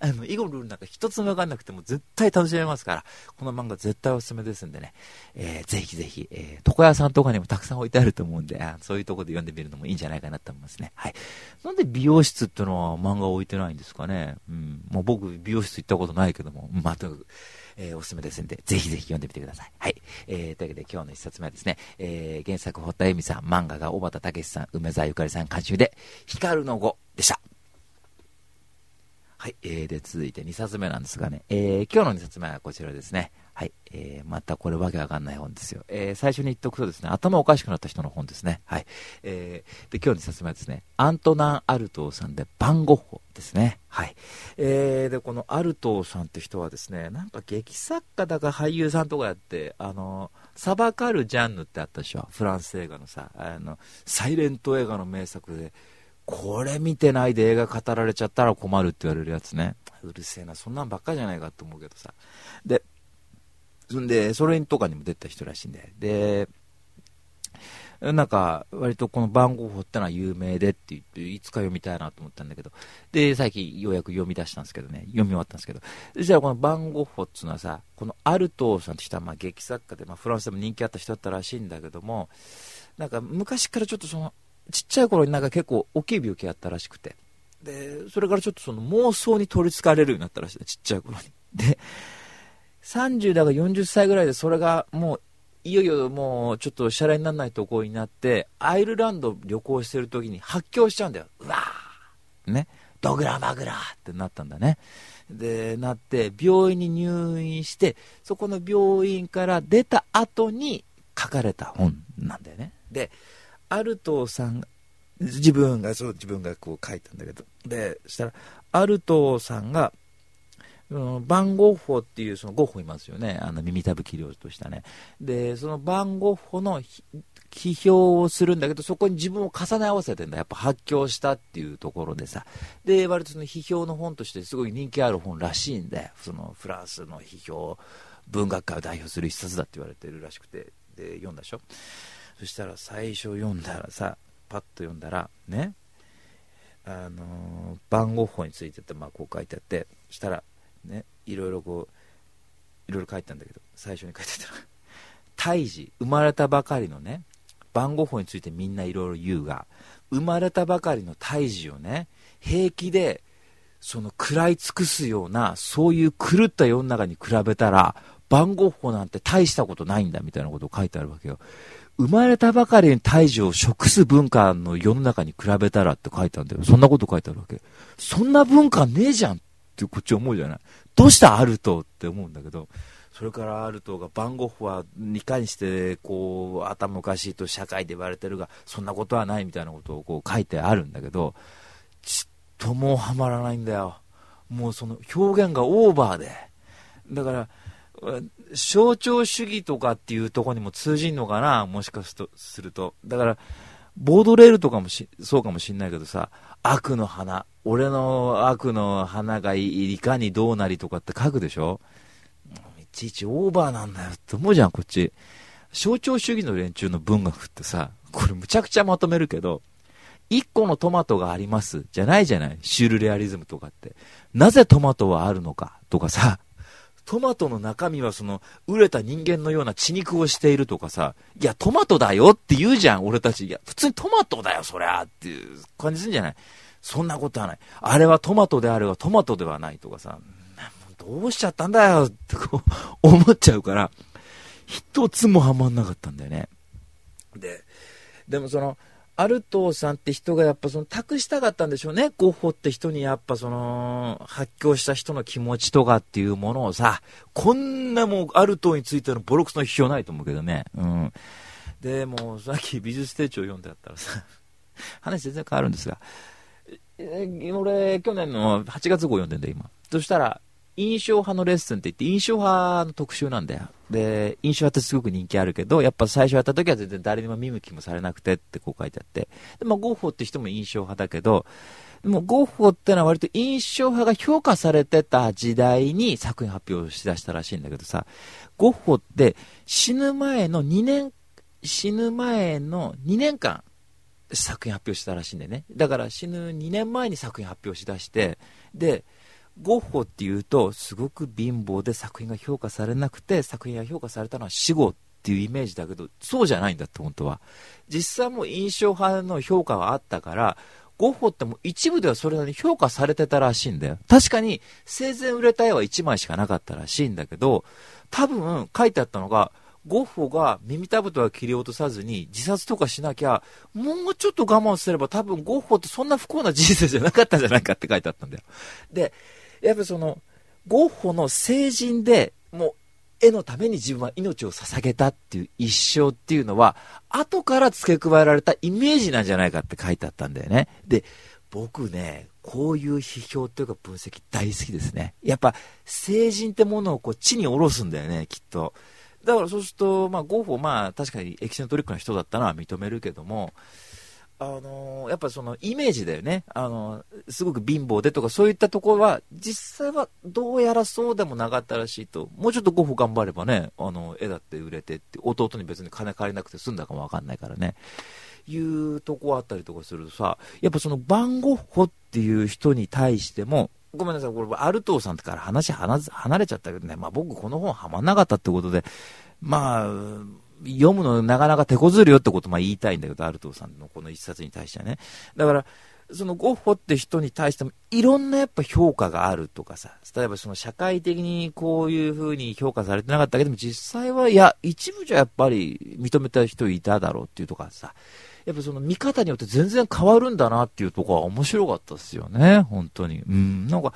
あの、囲碁のルールなんか一つもわかんなくても絶対楽しめますから、この漫画絶対おすすめですんでね、えー、ぜひぜひ、えー、床屋さんとかにもたくさん置いてあると思うんで、あそういうとこで読んでみるのもいいんじゃないかなと思いますね。はい。なんで美容室ってのは漫画置いてないんですかね？うん。もう僕、美容室行ったことないけども、まあ、とにかく、えー、おすすめですんで、ぜひぜひ読んでみてください。はい。えー、というわけで今日の一冊目はですね、えー、原作堀田恵美さん、漫画が小畑武さん、梅沢ゆかりさん監修で、光の語でした。はい、えー、で、続いて2冊目なんですがね、えー、今日の2冊目はこちらですね。はい、えー、またこれわけわかんない本ですよ。えー、最初に言っておくとですね、頭おかしくなった人の本ですね。はい。えー、で、今日の2冊目はですね、アントナン・アルトーさんで、バンゴッホですね。はい。えー、で、このアルトーさんって人はですね、なんか劇作家だか俳優さんとかやって、あの、サバカル・ジャンヌってあったでしょ。フランス映画のさ、あの、サイレント映画の名作で、これ見てないで映画語られちゃったら困るって言われるやつね。うるせえな、そんなんばっかじゃないかと思うけどさ。で、そんで、それとかにも出た人らしいんで。で、なんか、割とこの番号法ってのは有名でって言って、いつか読みたいなと思ったんだけど、で、最近ようやく読み出したんですけどね、読み終わったんですけど、そしたらこの番号法っていうのはさ、このアルトーさんって人はまあ劇作家で、まあ、フランスでも人気あった人だったらしいんだけども、なんか昔からちょっとその、ちっちゃい頃になんか結構大きい病気あったらしくて。で、それからちょっとその妄想に取り憑かれるようになったらしいね、ちっちゃい頃に。で、30だか40歳ぐらいでそれがもう、いよいよもうちょっとシャレにならないとこになって、アイルランド旅行してる時に発狂しちゃうんだよ。うわーね。ドグラマグラってなったんだね。で、なって、病院に入院して、そこの病院から出た後に書かれた本なんだよね。で、アルトさん自分がそう自分がこう書いたんだけど。でしたらアルトーさんが、うん、番号法っていうそのゴッホいますよね。あの耳たぶ切り落としたね。でその番号法の批評をするんだけどそこに自分を重ね合わせてんだ。やっぱ発狂したっていうところでさ。で割とその批評の本としてすごい人気ある本らしいんでそのフランスの批評文学界を代表する一冊だって言われてるらしくて。で読んだでしょ。そしたら最初読んだらさ、パッと読んだら、ね、あの、番号法についてって、まあ、こう書いてあって、そしたら、ね、いろいろこう、いろいろ書いてたんだけど、最初に書いてあったら、胎児、生まれたばかりのね、番号法についてみんないろいろ言うが、生まれたばかりの胎児をね、平気で、その食らい尽くすような、そういう狂った世の中に比べたら、番号法なんて大したことないんだみたいなことを書いてあるわけよ。生まれたばかりに胎児を食す文化の世の中に比べたらって書いてあるんだよ。そんなこと書いてあるわけ。そんな文化ねえじゃんってこっち思うじゃない。どうしたアルトって思うんだけど、それからアルトが番号法はいかにしてこう頭おかしいと社会で言われてるが、そんなことはないみたいなことをこう書いてあるんだけど、ちっともはまらないんだよ。もうその表現がオーバーで。だから、象徴主義とかっていうとこにも通じんのかなもしかすると。だから、ボードレールとかもし、そうかもしんないけどさ、悪の花、俺の悪の花がいかにどうなりとかって書くでしょいちいちオーバーなんだよって思うじゃん、こっち。象徴主義の連中の文学ってさ、これむちゃくちゃまとめるけど、一個のトマトがありますじゃないじゃないシュールレアリズムとかって。なぜトマトはあるのかとかさ、トマトの中身はその、熟れた人間のような血肉をしているとかさ、いや、トマトだよって言うじゃん、俺たち。いや、普通にトマトだよ、そりゃっていう感じするんじゃない？そんなことはない。あれはトマトであればトマトではないとかさ、どうしちゃったんだよってこう、思っちゃうから、一つもハマんなかったんだよね。で、でもその、アルトーさんって人がやっぱその託したかったんでしょうね。ゴッホって人にやっぱその発狂した人の気持ちとかっていうものをさ、こんなもうアルトーについてのボロクソの批評ないと思うけどね。うん。で、もうさっき美術手帳読んでやったらさ、話全然変わるんですが、俺、去年の8月号読んでんだよ、今。そしたら、印象派のレッスンって言って、印象派の特集なんだよ。で、印象派ってすごく人気あるけど、やっぱ最初やった時は全然誰にも見向きもされなくてってこう書いてあって。で、まあ、ゴッホって人も印象派だけど、でもゴッホってのは割と印象派が評価されてた時代に作品発表しだしたらしいんだけどさ、ゴッホって死ぬ前の2年、死ぬ前の2年間作品発表したらしいんだよね。だから死ぬ2年前に作品発表しだして、で、ゴッホっていうと、すごく貧乏で作品が評価されなくて、作品が評価されたのは死後っていうイメージだけど、そうじゃないんだって、本当は。実際も印象派の評価はあったから、ゴッホっても一部ではそれなりに評価されてたらしいんだよ。確かに生前売れた絵は1枚しかなかったらしいんだけど、多分書いてあったのが、ゴッホが耳たぶとは切り落とさずに自殺とかしなきゃ、もうちょっと我慢すれば多分ゴッホってそんな不幸な人生じゃなかったんじゃないかって書いてあったんだよ。で、やっぱその、ゴッホの成人で、もう、絵のために自分は命を捧げたっていう一生っていうのは、後から付け加えられたイメージなんじゃないかって書いてあったんだよね。で、僕ね、こういう批評というか分析大好きですね。やっぱ、成人ってものをこう地に下ろすんだよね、きっと。だからそうすると、まあ、ゴッホ、まあ、確かにエキセントリックな人だったのは認めるけども、あのー、やっぱそのイメージだよね、あのー、すごく貧乏でとかそういったところは、実際はどうやらそうでもなかったらしいと、もうちょっとゴッホ頑張ればね、あの絵だって売れてって、弟に別に金借りなくて済んだかもわかんないからね、いうとこあったりとかするとさ、やっぱそのバンゴッホっていう人に対しても、ごめんなさい、これ、アルトーさんから話離れちゃったけどね、まあ僕この本はまんなかったってことで、まあ、読むのなかなか手こずるよってことを言いたいんだけど、アルトさんのこの一冊に対してはね。だから、そのゴッホって人に対してもいろんなやっぱ評価があるとかさ、例えばその社会的にこういう風に評価されてなかったけども、実際はいや、一部じゃやっぱり認めた人いただろうっていうとかさ、やっぱその見方によって全然変わるんだなっていうところは面白かったですよね、本当に。うん、なんか、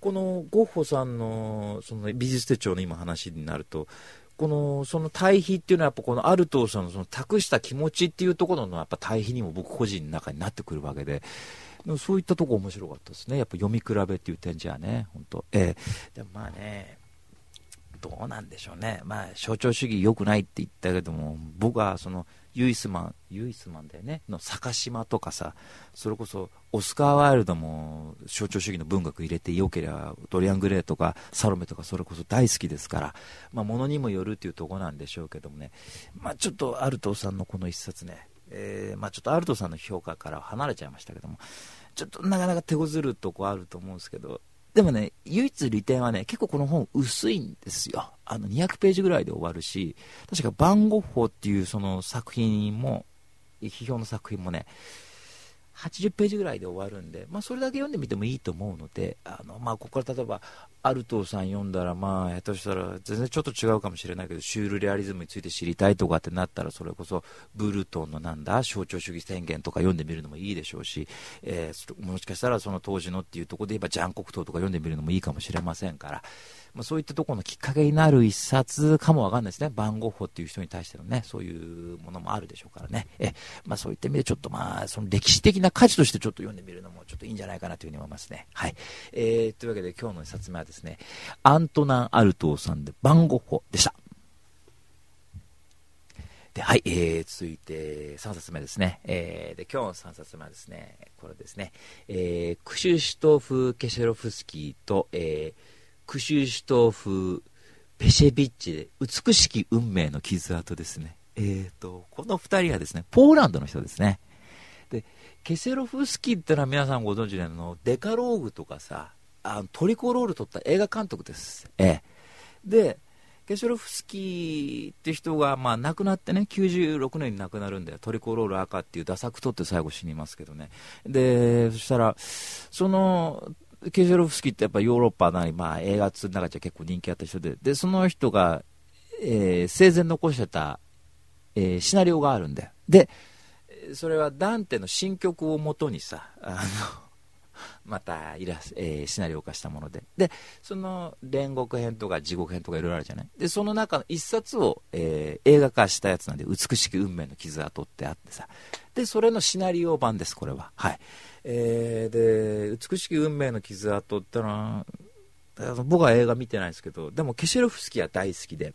このゴッホさんのその美術手帳の今話になると、この、その対比っていうのはやっぱこのアルトーさんのその託した気持ちっていうところのやっぱ対比にも僕個人の中になってくるわけで、そういったとこ面白かったですね。やっぱ読み比べっていう点じゃね、本当。えー、でもまあね、どうなんでしょうね。まあ象徴主義良くないって言ったけども、僕はその、ユイスマン、ユイスマンだよね、の坂島とかさ、それこそオスカー・ワイルドも象徴主義の文学入れてよければ、ドリアン・グレーとかサロメとかそれこそ大好きですから、まあ、ものにもよるっていうとこなんでしょうけどもね、まあ、ちょっとアルトさんのこの一冊ね、えー、まあ、ちょっとアルトさんの評価から離れちゃいましたけども、ちょっとなかなか手こずるとこあると思うんですけど、でもね、唯一利点はね、結構この本薄いんですよ。あの、200ページぐらいで終わるし、確かバンゴッホっていうその作品も、批評の作品もね、80ページぐらいで終わるんで、まあ、それだけ読んでみてもいいと思うので、あのまあ、ここから例えば、アルトーさん読んだら、まあ、下手したら全然ちょっと違うかもしれないけど、シュールレアリズムについて知りたいとかってなったら、それこそブルトンのなんだ、象徴主義宣言とか読んでみるのもいいでしょうし、えー、もしかしたらその当時のっていうところで言えば、ジャンコクトーとか読んでみるのもいいかもしれませんから、まあ、そういったところのきっかけになる一冊かもわかんないですね。番号法っていう人に対してのね、そういうものもあるでしょうからね。え、まあそういった意味でちょっとまあ、その歴史的な価値としてちょっと読んでみるのもちょっといいんじゃないかなというふうに思いますね。はい。えー、というわけで今日の一冊目はですね、アントナン・アルトーさんで番号法でした。で、はい、えー、続いて3冊目ですね。えー、で、今日の3冊目はですね、これですね、えー、クシュシュトフ・ケシェロフスキーと、えー、クシュシュトーフ・ペシェビッチで美しき運命の傷跡ですね。えーと、この2人はですね、ポーランドの人ですね。で、ケセロフスキーってのは皆さんご存知なの、デカローグとかさ、あのトリコロール撮った映画監督です。ええ。で、ケシェロフスキーって人が、まあ、亡くなってね、96年に亡くなるんだよ。トリコロール赤っていうダサく撮って最後死にますけどね。で、そしたら、その、ケジェロフスキーってやっぱヨーロッパなり、まあ、映画通の中じゃ結構人気あった人で、で、その人が、えー、生前残してた、えー、シナリオがあるんだよ。で、それはダンテの新曲をもとにさ、あの、またイラス、えー、シナリオ化したもので。で、その煉獄編とか地獄編とかいろいろあるじゃない？で、その中の一冊を、えー、映画化したやつなんで、美しき運命の傷跡ってあってさ。で、それのシナリオ版です、これは。はい。えー、で、美しき運命の傷跡ってのは、僕は映画見てないですけど、でもケシェロフスキーは大好きで、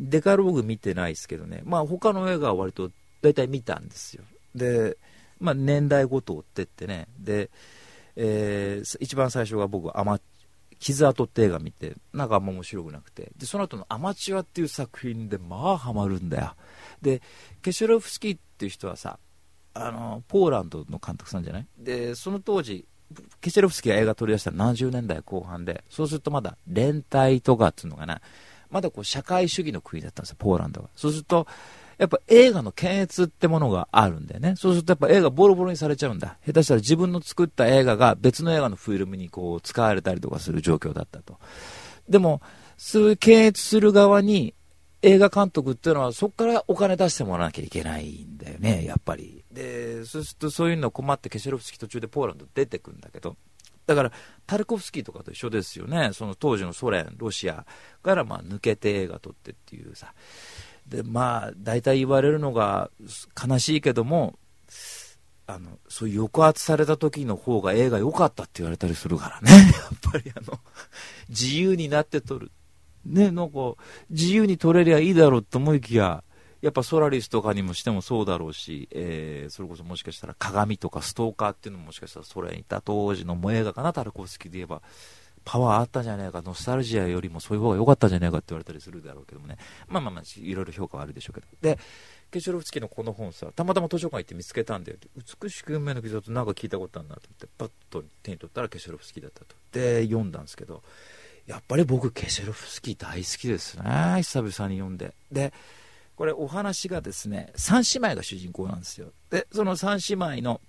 デカローグ見てないですけどね、まあ他の映画は割と大体見たんですよ。で、まあ年代ごと追ってってね、で、えー、一番最初が僕、アマ、傷跡って映画見て、なんかあんま面白くなくて、で、その後のアマチュアっていう作品で、まあハマるんだよ。で、ケシェロフスキーっていう人はさ、あの、ポーランドの監督さんじゃない？で、その当時、ケシェロフスキーが映画取り出したの70年代後半で、そうするとまだ連帯とかっていうのかな、まだこう社会主義の国だったんですよ、ポーランドは。そうすると、やっぱ映画の検閲ってものがあるんだよね。そうするとやっぱ映画ボロボロにされちゃうんだ。下手したら自分の作った映画が別の映画のフィルムにこう使われたりとかする状況だったと。でも、そういう検閲する側に映画監督っていうのはそこからお金出してもらわなきゃいけないんだよね、やっぱり。で、そうするとそういうの困ってケシェロフスキー途中でポーランド出てくんだけど、だからタルコフスキーとかと一緒ですよね、その当時のソ連、ロシアからまあ抜けて映画撮ってっていうさ。で、まあ、大体言われるのが悲しいけども、あの、そういう抑圧された時の方が映画良かったって言われたりするからね。やっぱりあの、自由になって撮る。ね、なんか、自由に撮れりゃいいだろうと思いきや、やっぱソラリスとかにもしてもそうだろうし、えー、それこそもしかしたら鏡とかストーカーっていうのももしかしたらそれにいた当時の映画かな、タルコフスキーで言えば、パワーあったじゃないか、ノスタルジアよりもそういう方が良かったんじゃないかって言われたりするだろうけどもね。まあまあまあ、いろいろ評価はあるでしょうけど。で、ケシュロフスキーのこの本さ、たまたま図書館行って見つけたんだよ。美しく運命の傷となんか聞いたことあるなと思って、パッと手に取ったらケシュロフスキーだったと。で、読んだんですけど、やっぱり僕、ケシェロフスキー大好きですね。久々に読んで。で、これお話がですね、三姉妹が主人公なんですよ。で、その三姉妹の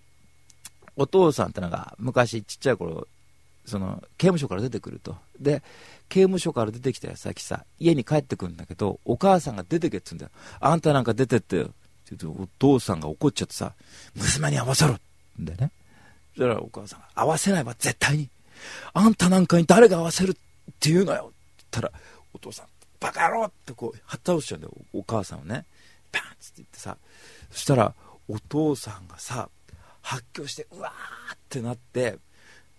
お父さんってのが昔ちっちゃい頃、その刑務所から出てくると。で、刑務所から出てきた矢先さ、家に帰ってくるんだけど、お母さんが出てけっつうんだよ。あんたなんか出てってよ。って言うと、お父さんが怒っちゃってさ、娘に会わせろんだよね。そしたらお母さんが、会わせないわ、絶対に。あんたなんかに誰が会わせるってって言うのよって言ったら、お父さん、バカ野郎ってこう、はった倒しちゃうんだよ、お母さんをね。バンって言ってさ、そしたら、お父さんがさ、発狂して、うわーってなって、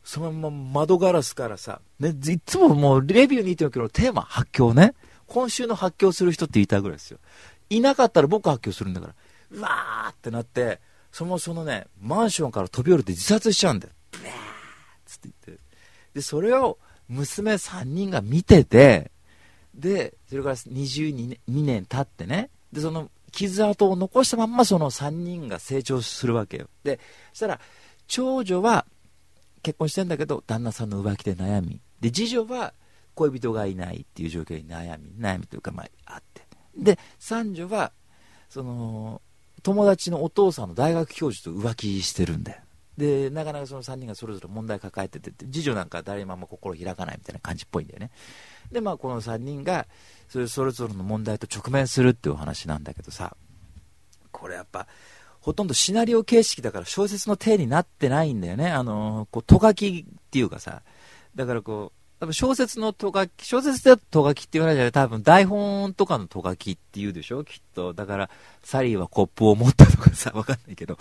そのまま窓ガラスからさ、ね、いつももうレビューに言ってるけど、テーマ発狂ね。今週の発狂する人って言いたいぐらいですよ。いなかったら僕発狂するんだから、うわーってなって、そのそのね、マンションから飛び降りて自殺しちゃうんだよ。ブーっつって言って。で、それを娘3人が見てて、で、それから22年 ,2 年経ってね、で、その傷跡を残したまんまその3人が成長するわけよ。で、そしたら、長女は結婚してんだけど、旦那さんの浮気で悩み。で、次女は恋人がいないっていう状況に悩み、悩みというか、まあ、あって。で、三女は、その、友達のお父さんの大学教授と浮気してるんだよ。で、なかなかその3人がそれぞれ問題抱えてて、次女なんか誰もあんま心開かないみたいな感じっぽいんだよね。で、まあ、この3人が、それそれぞれの問題と直面するっていうお話なんだけどさ、これやっぱ、ほとんどシナリオ形式だから小説の体になってないんだよね。あの、こう、とがきっていうかさ、だからこう、多分小説のとがき、小説でとがきって言わないじゃない多分台本とかのとがきって言うでしょきっと。だから、サリーはコップを持ったとかさ、わかんないけど。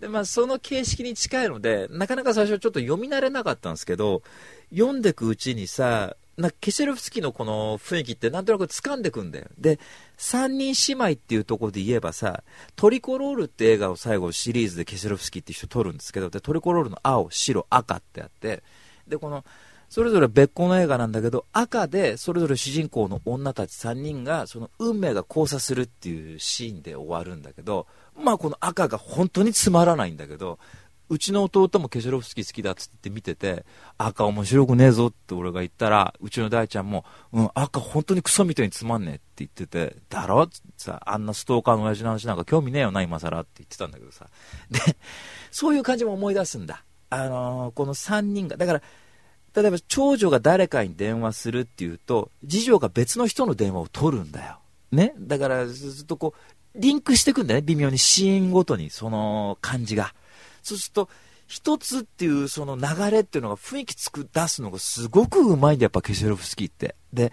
で、まあ、その形式に近いので、なかなか最初ちょっと読み慣れなかったんですけど、読んでくうちにさ、なケシェルフスキーのこの雰囲気ってなんとなく掴んでくんだよ。で、三人姉妹っていうところで言えばさ、トリコロールって映画を最後シリーズでケシェルフスキーって人撮るんですけど、で、トリコロールの青、白、赤ってあって、で、この、それぞれ別個の映画なんだけど、赤でそれぞれ主人公の女たち3人が、その運命が交差するっていうシーンで終わるんだけど、まあこの赤が本当につまらないんだけど、うちの弟もケシロフスキー好きだっつって見てて、赤面白くねえぞって俺が言ったら、うちの大ちゃんも、うん、赤本当にクソみたいにつまんねえって言ってて、だろ？ってさ、あんなストーカーの親父の話なんか興味ねえよな、今更って言ってたんだけどさ。で、そういう感じも思い出すんだ。あのー、この3人が、だから、例えば長女が誰かに電話するっていうと、次女が別の人の電話を取るんだよ。ね？だから、ずっとこう、リンクしていくんだよね、微妙にシーンごとに、その感じが。そうすると、一つっていうその流れっていうのが雰囲気つく出すのがすごくうまいんだ、やっぱキェシロフスキーって。で、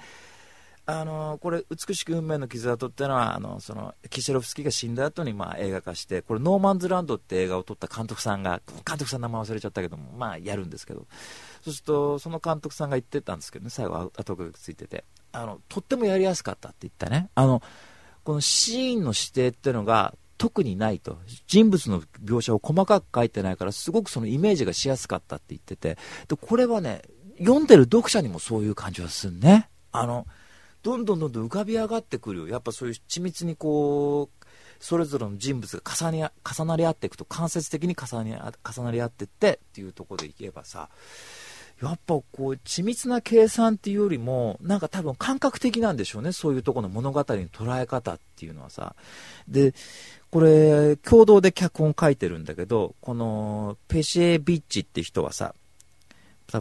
あのこれ、美しき運命の傷跡っていうのは、あのそのキェシロフスキーが死んだ後にまあ映画化して、これ、 No Man's Land って映画を撮った監督さんが、監督さん名前忘れちゃったけども、まあ、やるんですけど、そうすると、その監督さんが言ってたんですけどね、最後、後がついてて、あのとってもやりやすかったって言ったね。あのこのシーンの指定っていうのが特にないと。人物の描写を細かく書いてないからすごくそのイメージがしやすかったって言ってて。でこれはね読んでる読者にもそういう感じはするね。あのどんどんどんどん浮かび上がってくるよ。やっぱそういう緻密にこうそれぞれの人物が重ね重なり合っていくと間接的に重ね重なり合っていってっていうとこでいけばさやっぱこう緻密な計算っていうよりもなんか多分感覚的なんでしょうね。そういうとこの物語の捉え方っていうのはさ。でこれ共同で脚本書いてるんだけどこのペシェビッチって人はさ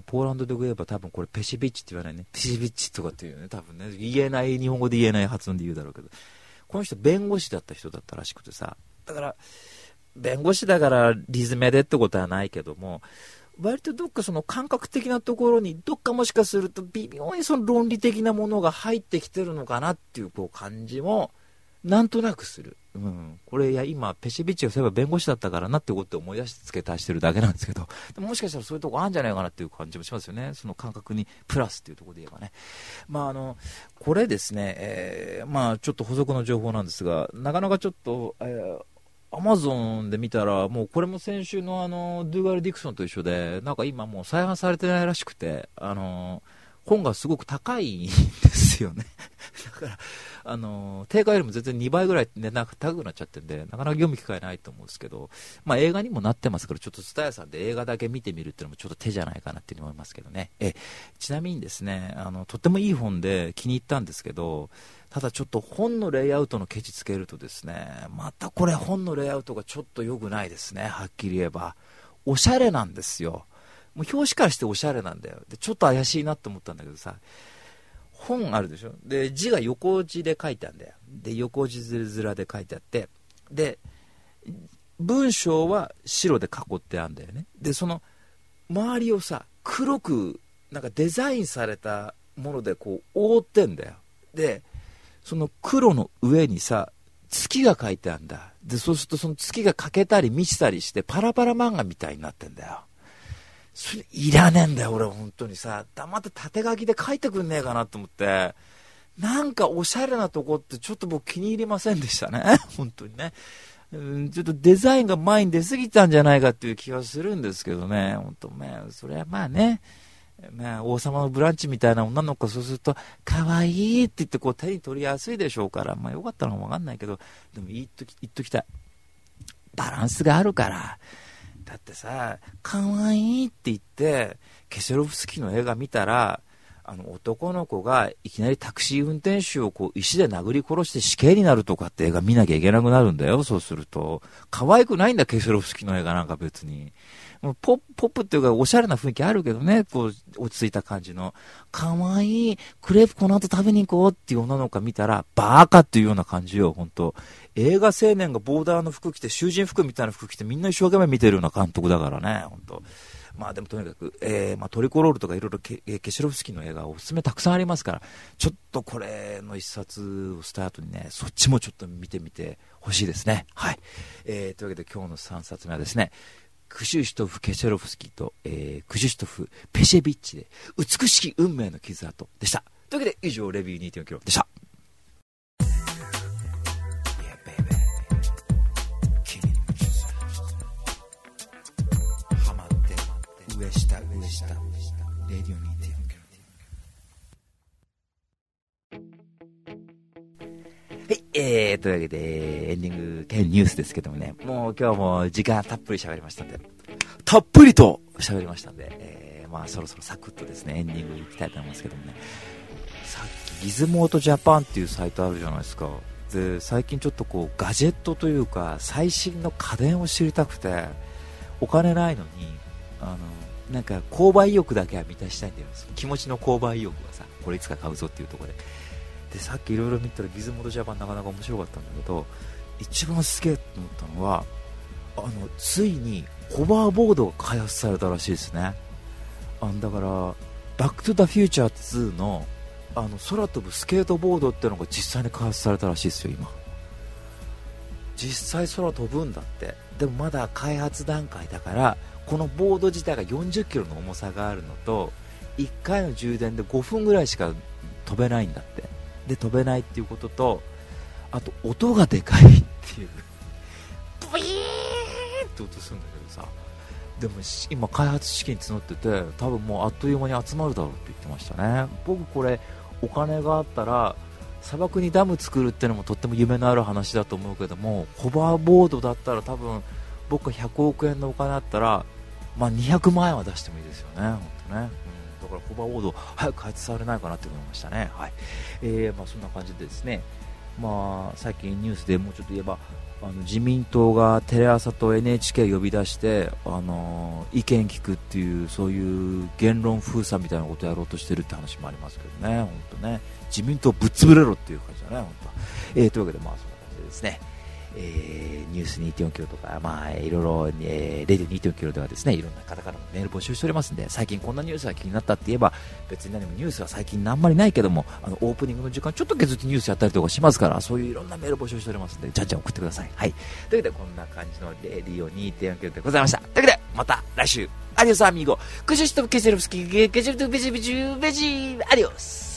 ポーランドで言えば多分これペシビッチって言わないね。ペシビッチとかっていうね多分ね。言えない日本語で言えない発音で言うだろうけど。この人弁護士だった人だったらしくてさ。だから弁護士だからリズメでってことはないけども割とどっかその感覚的なところにどっかもしかすると微妙にその論理的なものが入ってきてるのかなっていうこう感じもなんとなくする。うん、これいや今、ペシビッチがそういえば弁護士だったからなってことで思い出して付け足してるだけなんですけど、もしかしたらそういうとこあるんじゃないかなっていう感じもしますよね、その感覚にプラスっていうところで言えばね。まあ、あのこれですね、えー、まあ、ちょっと補足の情報なんですが、なかなかちょっと、えーアマゾンで見たら、もうこれも先週のあの、ドゥーガル・ディクソンと一緒で、なんか今もう再販されてないらしくて、あの、本がすごく高いんですよね。だから、あの、定価よりも全然2倍ぐらい値段が高くなっちゃってるんで、なかなか読む機会ないと思うんですけど、まあ映画にもなってますから、ちょっとスタヤさんで映画だけ見てみるっていうのもちょっと手じゃないかなって思いますけどね。え、ちなみにですね、あの、とってもいい本で気に入ったんですけど、ただちょっと本のレイアウトのケチつけるとですね、またこれ本のレイアウトがちょっと良くないですね、はっきり言えば。おしゃれなんですよ。もう表紙からしておしゃれなんだよ。で、ちょっと怪しいなって思ったんだけどさ、本あるでしょ？で、字が横字で書いてあるんだよ。で、横字面で書いてあって、で、文章は白で囲ってあるんだよね。で、その周りをさ、黒くなんかデザインされたものでこう覆ってんだよ。で、その黒の上にさ、月が書いてあるんだ。で、そうするとその月が欠けたり満ちたりしてパラパラ漫画みたいになってんだよ。それいらねえんだよ、俺本当にさ。黙って縦書きで書いてくんねえかなと思って。なんかおしゃれなとこってちょっと僕気に入りませんでしたね。本当にね。うん、ちょっとデザインが前に出過ぎたんじゃないかっていう気がするんですけどね。本当ね。それはまあね。まあ、王様のブランチみたいな女の子、そうすると、可愛いって言ってこう手に取りやすいでしょうから、まあよかったのかもわかんないけど、でも言っとき、言っときたい。バランスがあるから。だってさ、可愛いって言って、ケセロフスキーの映画見たら、あの男の子がいきなりタクシー運転手をこう石で殴り殺して死刑になるとかって映画見なきゃいけなくなるんだよ、そうすると。可愛くないんだ、ケセロフスキーの映画なんか別に。ポップっていうか、おしゃれな雰囲気あるけどね、こう、落ち着いた感じの。かわいい、クレープこの後食べに行こうっていう女の子見たら、バーカっていうような感じよ、本当映画青年がボーダーの服着て、囚人服みたいな服着て、みんな一生懸命見てるような監督だからね、本当まあでもとにかく、えー、まあ、トリコロールとかいろいろケシロフスキーの映画おすすめたくさんありますから、ちょっとこれの一冊をした後にね、そっちもちょっと見てみてほしいですね。はい。えー、というわけで今日の3冊目はですね、クシュシュトフ・ケチェロフスキーと、えー、クシュシュトフ・ペシェビッチで、美しき運命の傷跡でした。というわけで、以上、レビュー2.4キロでした。えー、というわけで、エンディング兼ニュースですけどもね、もう今日も時間たっぷり喋りましたんで、たっぷりと喋りましたんで、えー、まあそろそろサクッとですね、エンディングいきたいと思いますけどもね、さっきギズモートジャパンっていうサイトあるじゃないですか。で、最近ちょっとこう、ガジェットというか、最新の家電を知りたくて、お金ないのに、あの、なんか購買意欲だけは満たしたいんだよ。気持ちの購買意欲がさ、これいつか買うぞっていうところで。でさっきいろいろ見たらギズモードジャパンなかなか面白かったんだけど一番すげえと思ったのはあのついにホバーボードが開発されたらしいですね。あだからバック・トゥ・ザ・フューチャー2のあの空飛ぶスケートボードっていうのが実際に開発されたらしいですよ今。実際空飛ぶんだって。でもまだ開発段階だからこのボード自体が40キロの重さがあるのと1回の充電で5分ぐらいしか飛べないんだって。で飛べないっていうこととあと音がでかいっていう。ブイーンって音するんだけどさ。でも今開発資金募ってて多分もうあっという間に集まるだろうって言ってましたね。僕これお金があったら砂漠にダム作るってのもとっても夢のある話だと思うけどもホバーボードだったら多分僕が100億円のお金あったら、まあ、200万円は出してもいいですよね、本当ね、からホバーボード早く開発されないかなって思いましたね、はい。えーまあ、そんな感じでですね、まあ、最近ニュースでもうちょっと言えばあの自民党がテレ朝と NHK 呼び出して、あの意見聞くっていうそういう言論封鎖みたいなことをやろうとしてるって話もありますけどね、本当ね。自民党ぶっ潰れろっていう感じだね、本当。えー、というわけで、まあ、そんな感じでですね、えーニュース2.4キロとか、まあ、いろいろ、えー、レディ2.4キロではですね、いろんな方からのメール募集しておりますんで、最近こんなニュースが気になったって言えば、別に何もニュースは最近あんまりないけども、あの、オープニングの時間ちょっと削ってニュースやったりとかしますから、そういういろんなメール募集しておりますんで、じゃんじゃん送ってください。はい。というわけで、こんな感じのレディオ2.4キロでございました。というわけで、また来週、アディオスアミーゴ、クシュシトブケセルフスキー、ケジェルトベジベジベジ、アディオス